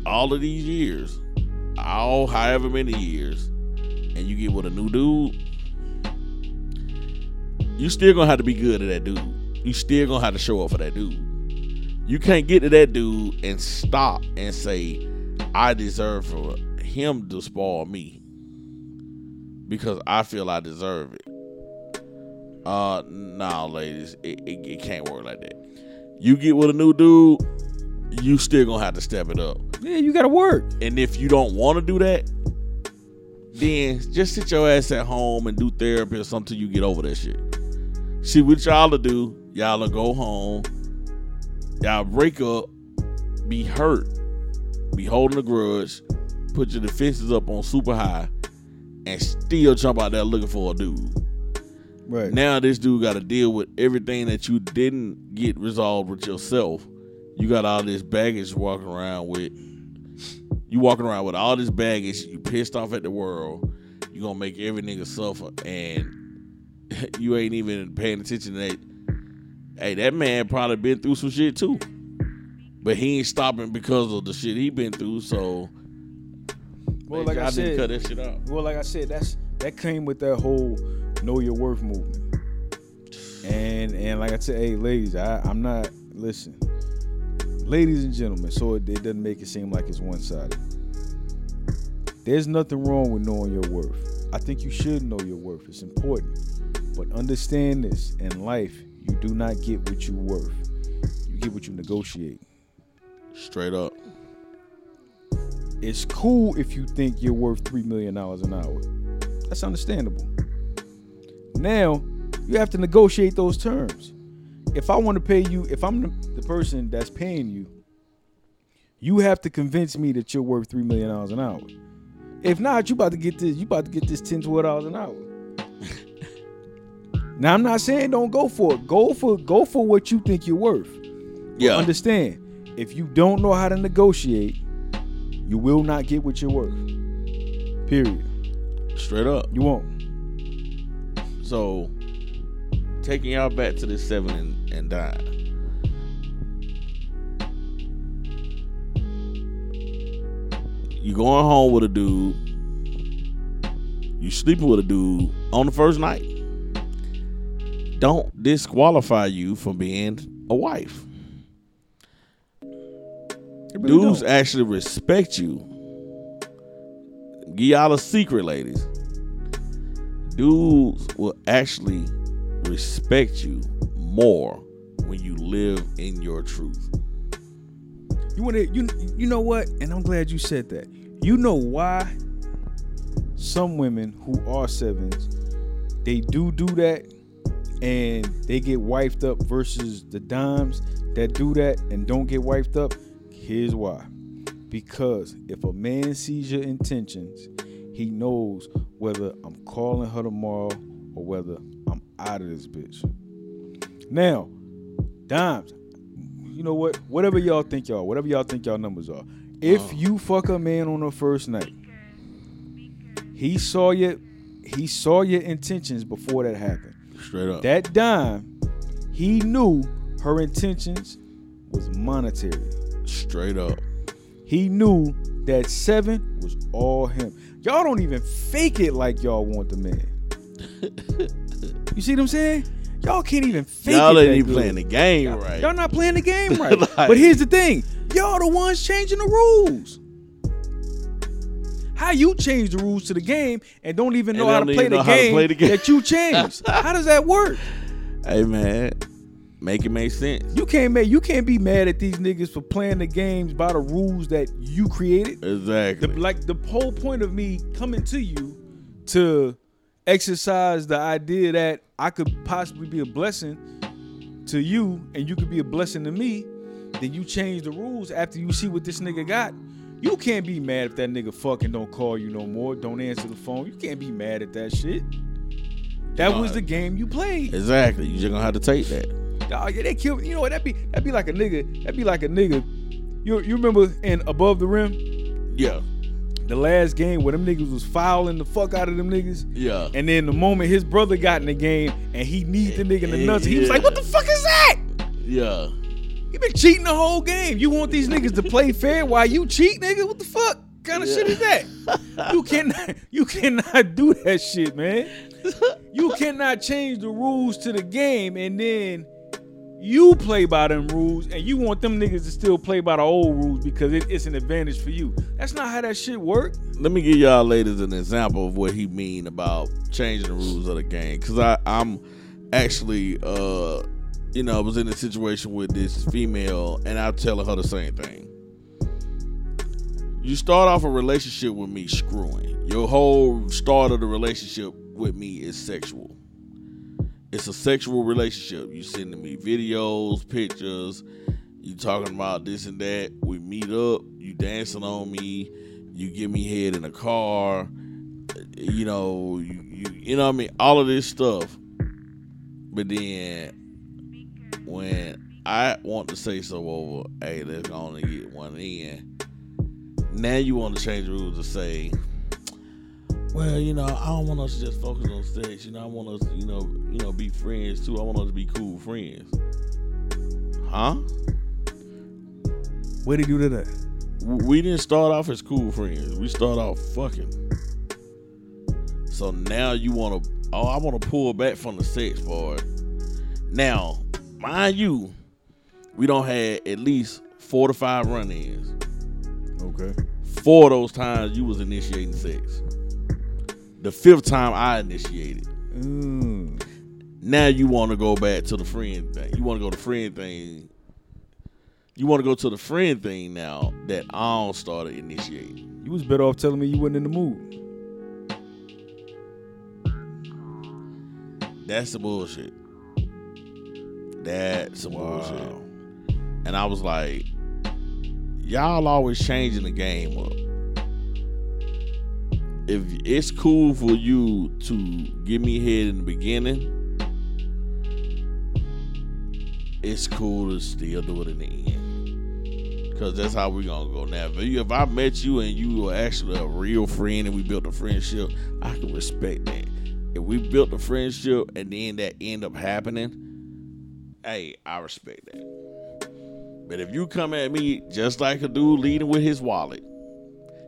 all of these years, all however many years, and you get with a new dude, you still gonna have to be good to that dude. You still gonna have to show up for that dude. You can't get to that dude and stop and say, I deserve for him to spoil me. Because I feel I deserve it. Uh nah ladies, it, it, it can't work like that. You get with a new dude, you still gonna have to step it up. yeah, you gotta work. And if you don't want to do that, then just sit your ass at home and do therapy or something till you get over that shit. See what y'all to do, y'all to go home, y'all break up, be hurt, be holding a grudge, put your defenses up on super high, and still jump out there looking for a dude. Right. Now this dude got to deal with everything that you didn't get resolved with yourself. You got all this baggage walking around with. You walking around with all this baggage. You pissed off at the world. You gonna make every nigga suffer, and you ain't even paying attention to that. Hey, that man probably been through some shit too, but he ain't stopping because of the shit he been through. So Well, like I said- cut that shit out. Well, like I said, that's that came with that whole know your worth movement. And and like I said, hey ladies, I, I'm not listen. Ladies and gentlemen, so it, it doesn't make it seem like it's one sided. There's nothing wrong with knowing your worth. I think you should know your worth. It's important. But understand this in life, you do not get what you're worth. You get what you negotiate. Straight up. It's cool if you think you're worth three million dollars an hour. That's understandable. Now you have to negotiate those terms. If I want to pay you, if I'm the, person that's paying you, you have to convince me that you're worth three million dollars an hour. If not, you about to get this. You about to get this ten, twelve dollars an hour. now I'm not saying don't go for it. Go for go for what you think you're worth. Yeah. Understand, if you don't know how to negotiate, you will not get what you're worth. Period. Straight up. You won't. So, taking y'all back to the seven and, and dime. You going home with a dude. You sleeping with a dude on the first night. Don't disqualify you from being a wife. Really Dudes don't. actually respect you. Give y'all a secret, ladies. Dudes will actually respect you more when you live in your truth. You want to you you know what? And I'm glad you said that. You know why some women who are sevens they do do that and they get wifed up versus the dimes that do that and don't get wifed up. Here's why. Because if a man sees your intentions, he knows whether I'm calling her tomorrow or whether I'm out of this bitch. Now, dimes, you know what? Whatever y'all think y'all, whatever y'all think y'all numbers are. If Oh. you fuck a man on the first night, he saw your he saw your intentions before that happened. Straight up. That dime, he knew her intentions was monetary. Straight up. He knew that seven was all him. Y'all don't even fake it like y'all want the man. you see what I'm saying? Y'all can't even fake Y'all it. ain't even playing the game Y'all- right. Y'all not playing the game right. Like- but here's the thing: y'all the ones changing the rules. How you change the rules to the game and don't even know, how to, don't play even the know how to game play the game. that you changed? how does that work? hey man, make it make sense. You can't make you can't be mad at these niggas for playing the games by the rules that you created. Exactly. The, like the whole point of me coming to you to exercise the idea that I could possibly be a blessing to you and you could be a blessing to me, then you change the rules after you see what this nigga got. You can't be mad if that nigga fucking don't call you no more, don't answer the phone. You can't be mad at that shit. That No. was the game you played. exactly. You just gonna have to take that. Dog, yeah, they killed. You know what? That'd be that'd be like a nigga. That'd be like a nigga. You you remember in Above the Rim, Yeah. The last game where them niggas was fouling the fuck out of them niggas, Yeah. and then the moment his brother got in the game and he need the nigga in the nuts, he was like, "What the fuck is that? Yeah. You been cheating the whole game. You want these niggas to play fair while you cheat, nigga? What the fuck kind of Yeah. shit is that? You cannot you cannot do that shit, man. You cannot change the rules to the game and then you play by them rules and you want them niggas to still play by the old rules because it, it's an advantage for you. That's not how that shit work. Let me give y'all ladies an example of what he mean about changing the rules of the game. Cause I I'm actually uh you know I was in a situation with this female and I'm telling her the same thing. You start off a relationship with me screwing. Your whole start of the relationship with me is sexual. It's a sexual relationship. You sending me videos, pictures, you talking about this and that. We meet up, you dancing on me, you give me head in the car, you know, you, you you know what I mean, all of this stuff. But then when I want to say so over, hey, let's only get one in. Now you want to change the rules to say, well, you know, I don't want us to just focus on sex. You know, I want us, to, you know, you know, be friends too. I want us to be cool friends. Huh? Where you do that? at? we didn't start off as cool friends. We start off fucking. So now you want to? Oh, I want to pull back from the sex part. Now, mind you, we don't have at least four to five run-ins. Okay. Four of those times you was initiating sex. The fifth time I initiated. Mm. Now you want to go back to the friend thing. You want to go to friend thing. You want to go to the friend thing now that I started initiating. You was better off telling me you wasn't in the mood. That's the bullshit. That's the Wow. bullshit. And I was like, y'all always changing the game up. If it's cool for you to give me head in the beginning, it's cool to still do it in the end. Cause that's how we gonna go. Now, if, you, if I met you and you were actually a real friend and we built a friendship, I can respect that. If we built a friendship and then that end up happening, hey, I respect that. But if you come at me just like a dude leading with his wallet,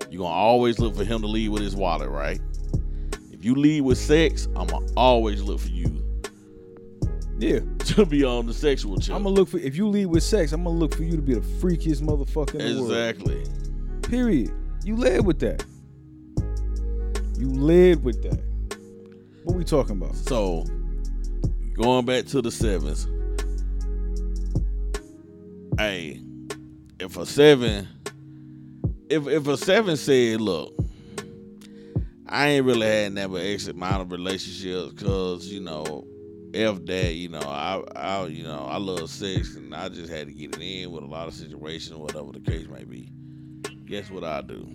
you're gonna always look for him to lead with his wallet, right? If you lead with sex, I'm gonna always look for you Yeah. to be on the sexual chip. I'm gonna look for if you lead with sex, I'm gonna look for you to be the freakiest motherfucker in the world. exactly. Period. You led with that. You led with that. What we talking about? So, going back to the sevens. Hey, if a seven, if if a seven said, "Look, I ain't really had never X amount of relationships because you know, f that, you know, I I you know I love sex and I just had to get it in with a lot of situations, whatever the case may be." Guess what I do?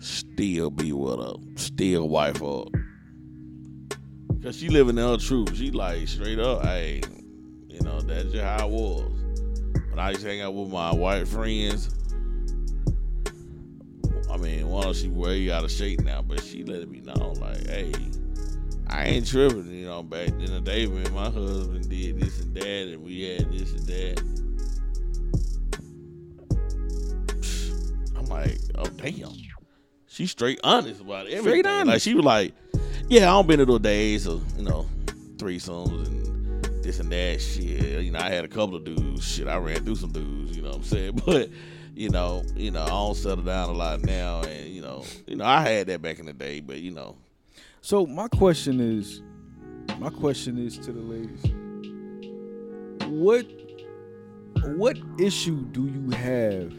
Still be with her, still wife up. Cause she living in truth. She like straight up, hey, you know, that's just how it was. When I used to hang out with my white friends, I mean, one she way out of shape now, but she let me know, like, hey, I ain't tripping, you know, back in the day when my husband did this and that and we had this and that. I'm like, oh damn. She straight honest about everything. Straight Like she was like, yeah, I don't been to those days of, you know, threesomes and this and that shit. You know, I had a couple of dudes. Shit, I ran through some dudes, you know what I'm saying? But, you know, you know, I don't settle down a lot now and, you know, you know, I had that back in the day, but you know. So my question is, my question is to the ladies: What what issue do you have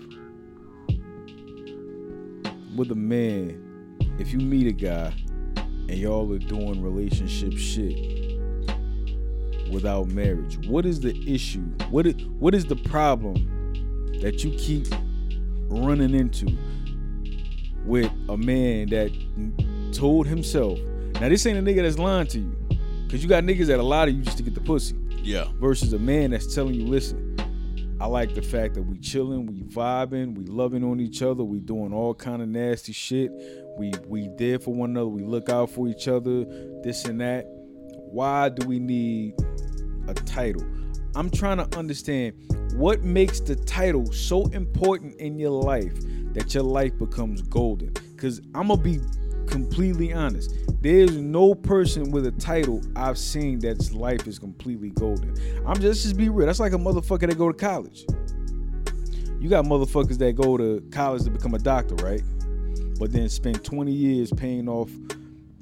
with a man if you meet a guy and y'all are doing relationship shit without marriage? What is the issue? What is, what is the problem that you keep running into with a man that told himself? Now this ain't a nigga that's lying to you, cause you got niggas that lie to you just to get the pussy Yeah. versus a man that's telling you, listen, I like the fact that we chilling, we vibing, we loving on each other, we doing all kind of nasty shit. We we there for one another, we look out for each other, this and that. Why do we need a title? I'm trying to understand what makes the title so important in your life that your life becomes golden. Cause I'm gonna be completely honest. There's no person with a title I've seen that's life is completely golden. I'm just just be real. That's like a motherfucker that go to college. You got motherfuckers that go to college to become a doctor, right? But then spend 20 years paying off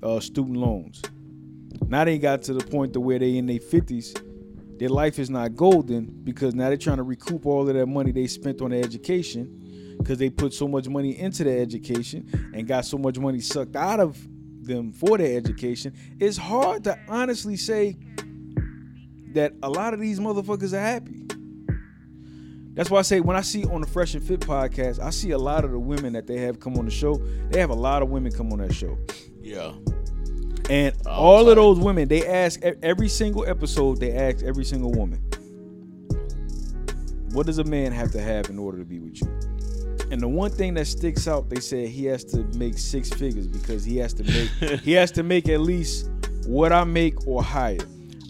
uh, student loans. Now they got to the point to where they in their 50s. Their life is not golden because now they're trying to recoup all of that money they spent on their education because they put so much money into their education and got so much money sucked out of them for their education. It's hard to honestly say that a lot of these motherfuckers are happy. That's why I say when I see on the Fresh and Fit podcast, I see a lot of the women that they have come on the show. They have a lot of women come on that show. Yeah. And Oh, all sorry. of those women, they ask every single episode, they ask every single woman, what does a man have to have in order to be with you? And the one thing that sticks out, they said he has to make six figures because he has to make he has to make at least what I make or higher.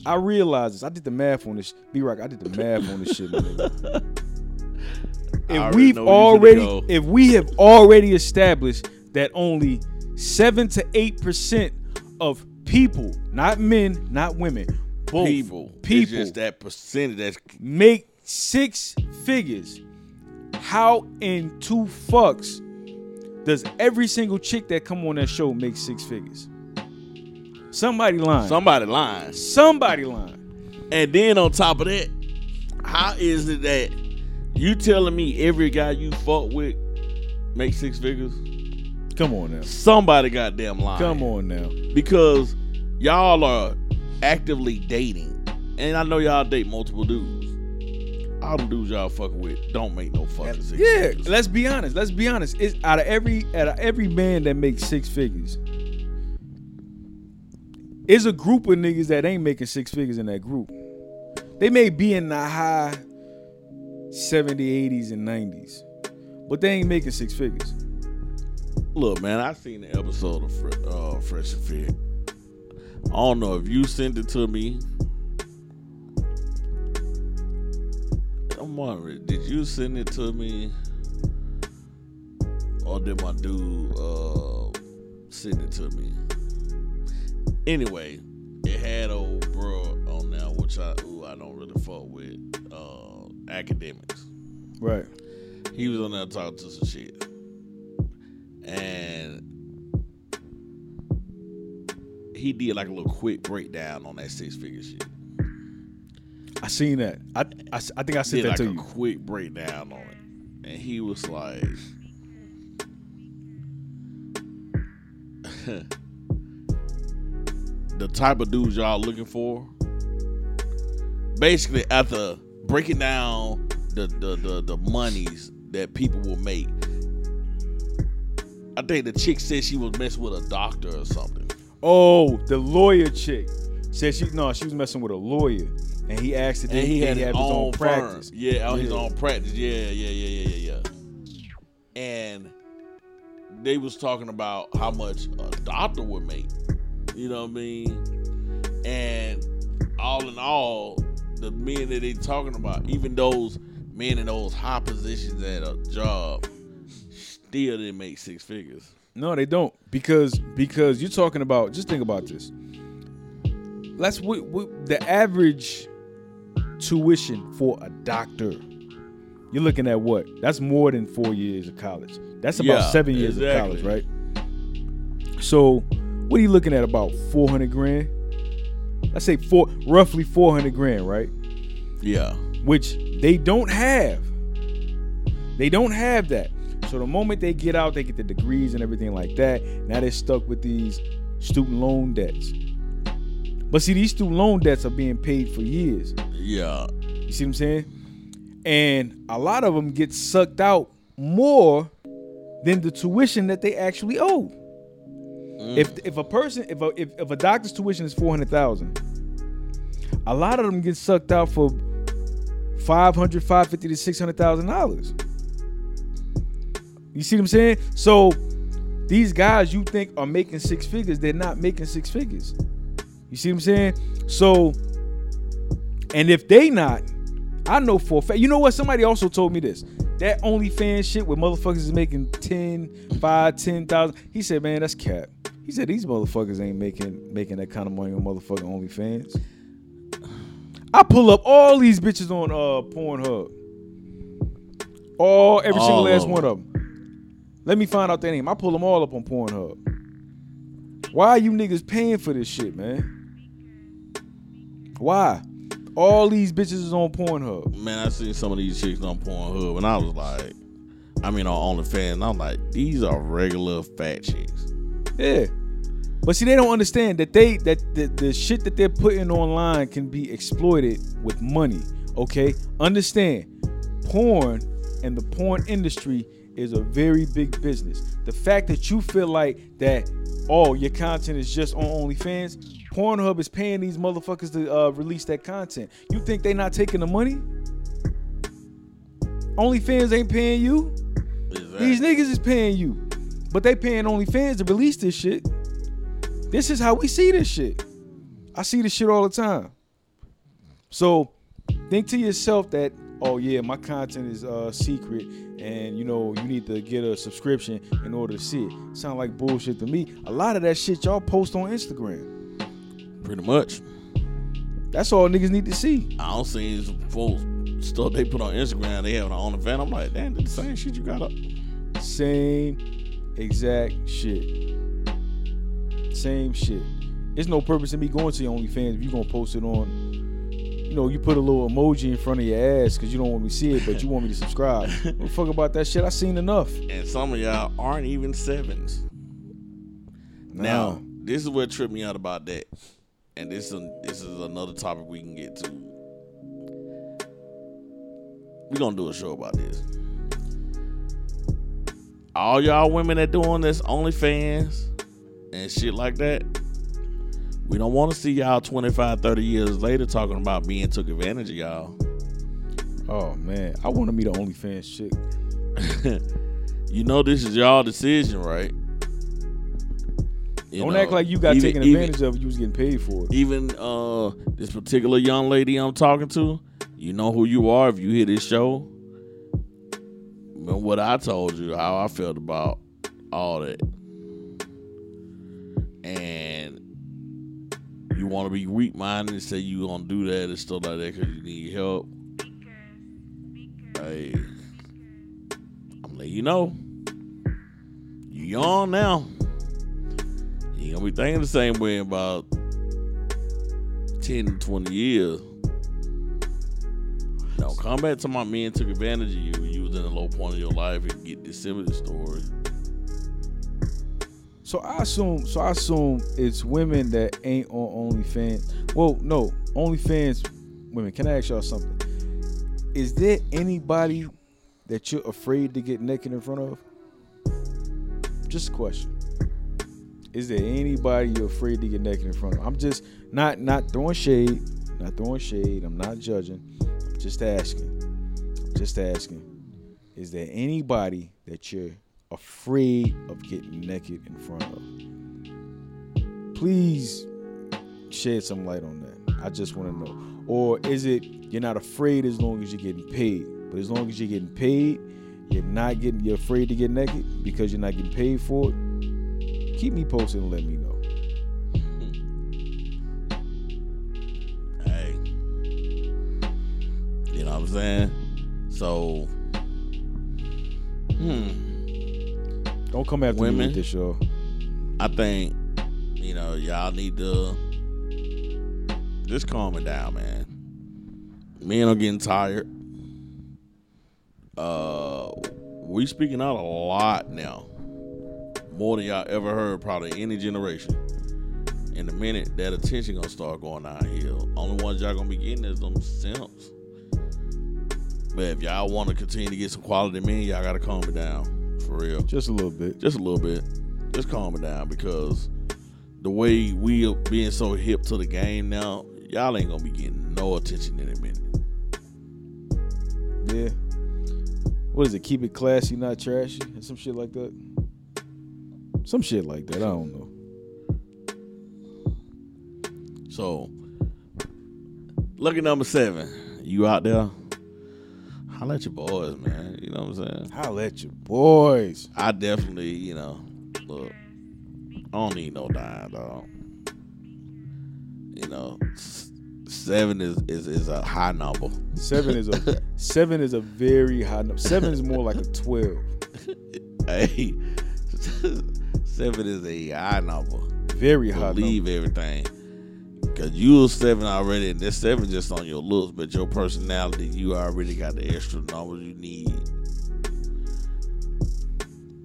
I realize this. I did the math on this. B Rock, I did the math on this shit, if we've know where you finna already if we have already established that only seven to eight percent of people, not men, not women, both people, people it's just that percentage. That's make six figures. How in two fucks does every single chick that come on that show make six figures? Somebody lying. somebody lying. Somebody lying. And then on top of that, how is it that you telling me every guy you fuck with make six figures? Come on now. Somebody goddamn lying. Come on now. Because y'all are actively dating. And I know y'all date multiple dudes. All the dudes y'all fucking with don't make no fucking six Yeah, figures. let's be honest. Let's be honest. It's out of every out of every man that makes six figures. Is a group of niggas that ain't making six figures in that group. They may be in the high 70, 80s, and 90s, but they ain't making six figures. Look, man, I seen the episode of uh, Fresh and Fit. I don't know if you sent it to me. I'm wondering, did you send it to me, or did my dude uh, send it to me? Anyway, it had old bro on there, which I ooh, I don't really fuck with. Uh, academics Right. he was on there talking to some shit. And he did like a little quick breakdown on that six figure shit. I seen that. I I, I think I said Did that like to a you. quick breakdown on it. And he was like the type of dudes y'all looking for. Basically, after breaking down the the the, the monies that people will make. I think the chick said she was messing with a doctor or something. Oh, the lawyer chick said she no, she was messing with a lawyer, and he asked And he had his, have own, practice. Yeah, on his Yeah. own practice. Yeah, yeah, yeah, yeah, yeah, yeah. And they was talking about how much a doctor would make. You know what I mean? And all in all, the men that they talking about, even those men in those high positions at a job, still didn't make six figures. No, they don't because because you're talking about. Just think about this. Let's what, what, the average tuition for a doctor. You're looking at what? That's more than four years of college. That's about Yeah, seven years exactly. of college, right? So, what are you looking at? About four hundred grand. Let's say four, roughly four hundred grand, right? Yeah. which they don't have. They don't have that. So the moment they get out, they get the degrees and everything like that. Now they're stuck with these student loan debts. But see, these student loan debts are being paid for years. Yeah. You see what I'm saying? And a lot of them get sucked out more than the tuition that they actually owe. Mm. If if a person if a if, if a doctor's tuition is four hundred thousand, a lot of them get sucked out for 500 550 to 600 thousand dollars you see what i'm saying? So these guys you think are making six figures they're not making six figures. You see what i'm saying? So and if they not i know for a fact you know what? Somebody also told me this. That OnlyFans shit where motherfuckers is making 10 5 10,000 he said man that's cap. He said these motherfuckers ain't making making that kind of money on motherfucking OnlyFans. I pull up all these bitches on uh Pornhub. All every single All last one of them. Let me find out their name. I pull them all up on Pornhub. Why are you niggas paying for this shit, man? Why? All these bitches is on Pornhub. Man, I seen some of these chicks on Pornhub, and I was like, I mean, on OnlyFans, and I'm like, these are regular fat chicks. Yeah. But see, they don't understand that they that the, the shit that they're putting online can be exploited with money. Okay? Understand, porn and the porn industry is a very big business. The fact that you feel like that, oh, your content is just on OnlyFans, Pornhub is paying these motherfuckers to uh, release that content. You think they not taking the money? OnlyFans ain't paying you. Exactly. These niggas is paying you, but they paying OnlyFans to release this shit. This is how we see this shit. I see this shit all the time. So think to yourself that oh yeah, my content is uh, secret, and you know you need to get a subscription in order to see it. Sound like bullshit to me. A lot of that shit y'all post on Instagram. Pretty much. That's all niggas need to see. I don't see these folks stuff they put on Instagram. They have it on the van. I'm like, damn, the same shit you got up. Same exact shit. Same shit. It's no purpose in me going to your OnlyFans if you gonna post it on. You know, you put a little emoji in front of your ass because you don't want me to see it, but you want me to subscribe. what the fuck about that shit? I seen enough. And some of y'all aren't even sevens. Now, this is what tripped me out about that. And this is this is another topic we can get to. We're gonna do a show about this. All y'all women that doing this OnlyFans and shit like that, we don't want to see y'all 25, 30 years later talking about being took advantage of y'all. Oh man, I want to meet an OnlyFans chick. you know this is y'all decision, right? You Don't know, act like you got even- taken even- advantage of. You was getting paid for it. even uh this particular young lady I'm talking to, you know who you are if you hear this show. Remember what I told you, how I felt about all that. And want to be weak minded and say you gonna do that and stuff like that because you need help. Hey, I'm letting you know. You young now. You gonna be thinking the same way about 10 to 20 years. Don't come back to my men took advantage of you you was in a low point of your life and get this similar story. So I assume, so I assume it's women that ain't on OnlyFans. Well, no, OnlyFans women. Can I ask y'all something? Is there anybody that you're afraid to get naked in front of? Just a question. Is there anybody you're afraid to get naked in front of? I'm just not not throwing shade, not throwing shade. I'm not judging. I'm just asking. Just asking. Is there anybody that you're afraid of getting naked in front of? Please shed some light on that. I just want to know. Or is it you're not afraid as long as you're getting paid? But as long as you're getting paid, you're not getting you're afraid to get naked because you're not getting paid for it. Keep me posted and let me know. Hey. You know what I'm saying? So, hmm. Don't come after me Women. with this, y'all. I think, you know, y'all need to just calm it down, man. Men are getting tired. Uh, we speaking out a lot now, more than y'all ever heard, probably any generation. In a minute, that attention gonna start going downhill. Only ones y'all gonna be getting is them simps. But if y'all want to continue to get some quality men, y'all gotta calm it down, for real Just a little bit. just a little bit. Just calm it down because the way we are being so hip to the game now, y'all ain't gonna be getting no attention in a minute. Yeah. What is it? Keep it classy, not trashy, and some shit like that. Some shit like that. I don't know. So, lucky number seven, you out there? Holla at your boys, man. You know what I'm saying? Holla at your boys. I definitely, you know, look, I don't need no dime, dog. You know, seven is, is is a high number. Seven is a seven is a very high number. Seven is more like a twelve. Hey, seven is a high number. Very high Believe number. everything. Cause you was seven already, and this seven just on your looks, but your personality, you already got the extra numbers you need.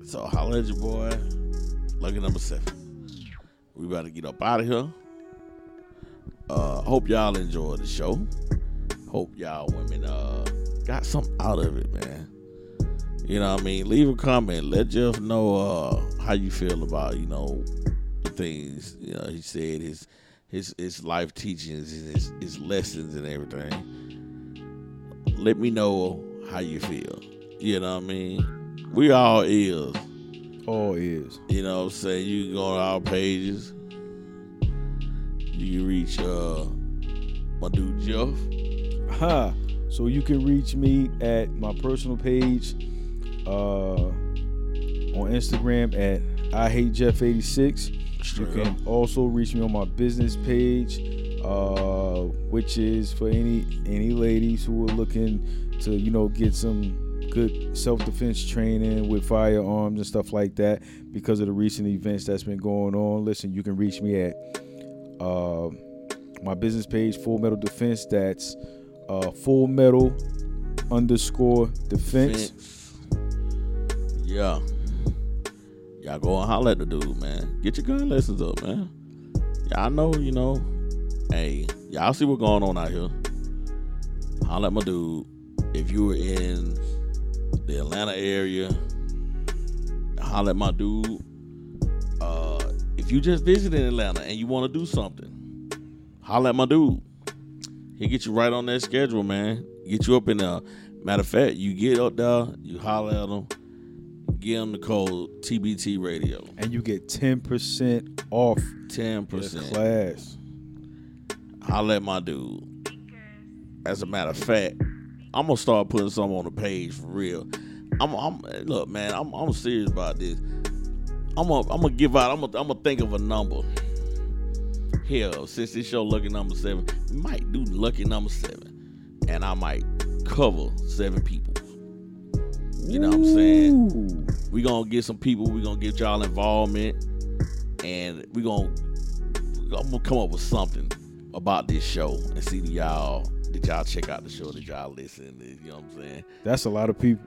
So holla at your boy. Lucky number seven. We about to get up out of here. Uh hope y'all enjoyed the show. Hope y'all women uh got something out of it, man. You know what I mean? Leave a comment. Let Jeff know uh how you feel about, you know, the things, you know, he said his his his life teachings, his his lessons, and everything. Let me know how you feel. You know what I mean? We all is. All is. You know what I'm saying? You can go on our pages. You can reach uh my dude Jeff. Huh. So you can reach me at my personal page uh on Instagram at I hate Jeff86. Straight you can up. also reach me on my business page, uh, which is for any any ladies who are looking to you know get some good self-defense training with firearms and stuff like that because of the recent events that's been going on. Listen, you can reach me at uh, my business page, Full Metal Defense. That's uh, Full Metal underscore defense. defense. Yeah. Y'all go and holler at the dude, man. Get your gun lessons up, man. Y'all know, you know. Hey, y'all see what's going on out here. Holler at my dude. If you were in the Atlanta area, holler at my dude. Uh, if you just visited Atlanta and you want to do something, holler at my dude. He'll get you right on that schedule, man. Get you up in there. Matter of fact, you get up there, you holler at him, give him the code TBT Radio. And you get 10% off 10%. the class. I let my dude. As a matter of fact, I'm gonna start putting some on the page for real. I'm, I'm look, man. I'm, I'm serious about this. I'm gonna, I'm gonna give out. I'm gonna, I'm gonna think of a number. Hell, since this show lucky number seven, we might do lucky number seven, and I might cover seven people. You know what I'm saying? Ooh. We gonna get some people. We gonna get y'all involvement, and we gonna I'm gonna come up with something about this show and see that y'all did y'all check out the show? Did y'all listen? You know what I'm saying? That's a lot of people.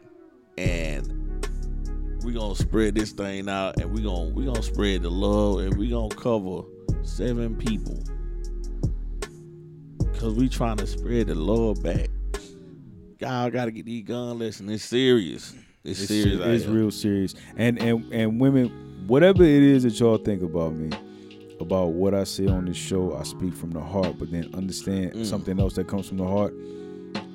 And we gonna spread this thing out, and we gonna we gonna spread the love, and we gonna cover seven people because we trying to spread the love back. Y'all gotta get these gun lessons. It's serious. It's, It's, serious. it's real serious. And and and women, whatever it is that y'all think about me, about what I say on this show, I speak from the heart. But then understand Mm. something else that comes from the heart.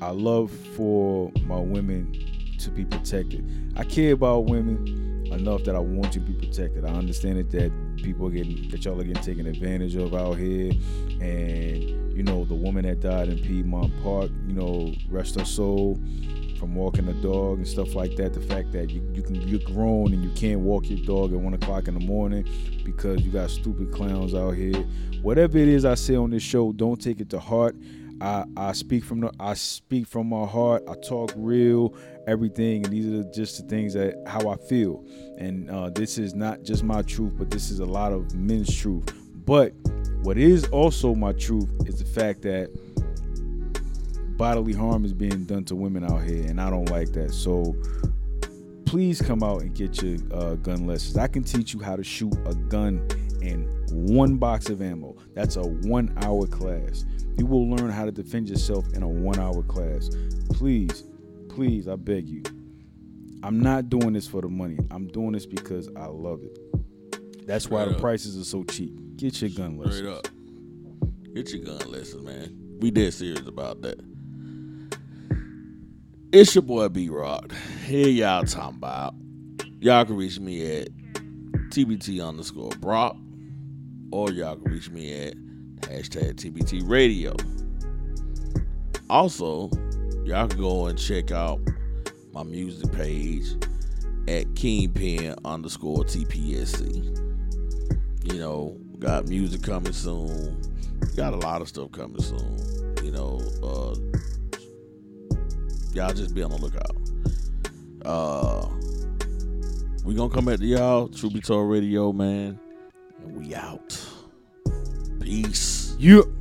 I love for my women to be protected. I care about women enough that I want you to be protected. I understand it that people are getting that y'all are getting taken advantage of out here, and you know the woman that died in Piedmont Park. You know, rest her soul walking the dog and stuff like that. The fact that you, you can you're grown and you can't walk your dog at one o'clock in the morning because you got stupid clowns out here. Whatever it is I say on this show, don't take it to heart. I, I speak from the I speak from my heart. I talk real, everything, and these are just the things that how I feel. And uh, this is not just my truth, but this is a lot of men's truth. But what is also my truth is the fact that bodily harm is being done to women out here, and I don't like that. So please come out and get your uh, gun lessons. I can teach you how to shoot a gun in one box of ammo. That's a one hour class. You will learn how to defend yourself in a one hour class. Please, please, I beg you. I'm not doing this for the money. I'm doing this because I love it. That's why the up. prices are so cheap. Get your gun Straight lessons. up. Get your gun lessons, man. We dead serious about that. It's your boy B Rock. Here y'all talking about. Y'all can reach me at TBT underscore Brock. Or y'all can reach me at hashtag TBT Radio. Also, y'all can go and check out my music page at Kingpin underscore TPSC you know, got music coming soon. Got a lot of stuff coming soon. You know, uh y'all just be on the lookout. Uh we gonna come back to y'all, Truth Be Told Radio, man. And we out. Peace. You.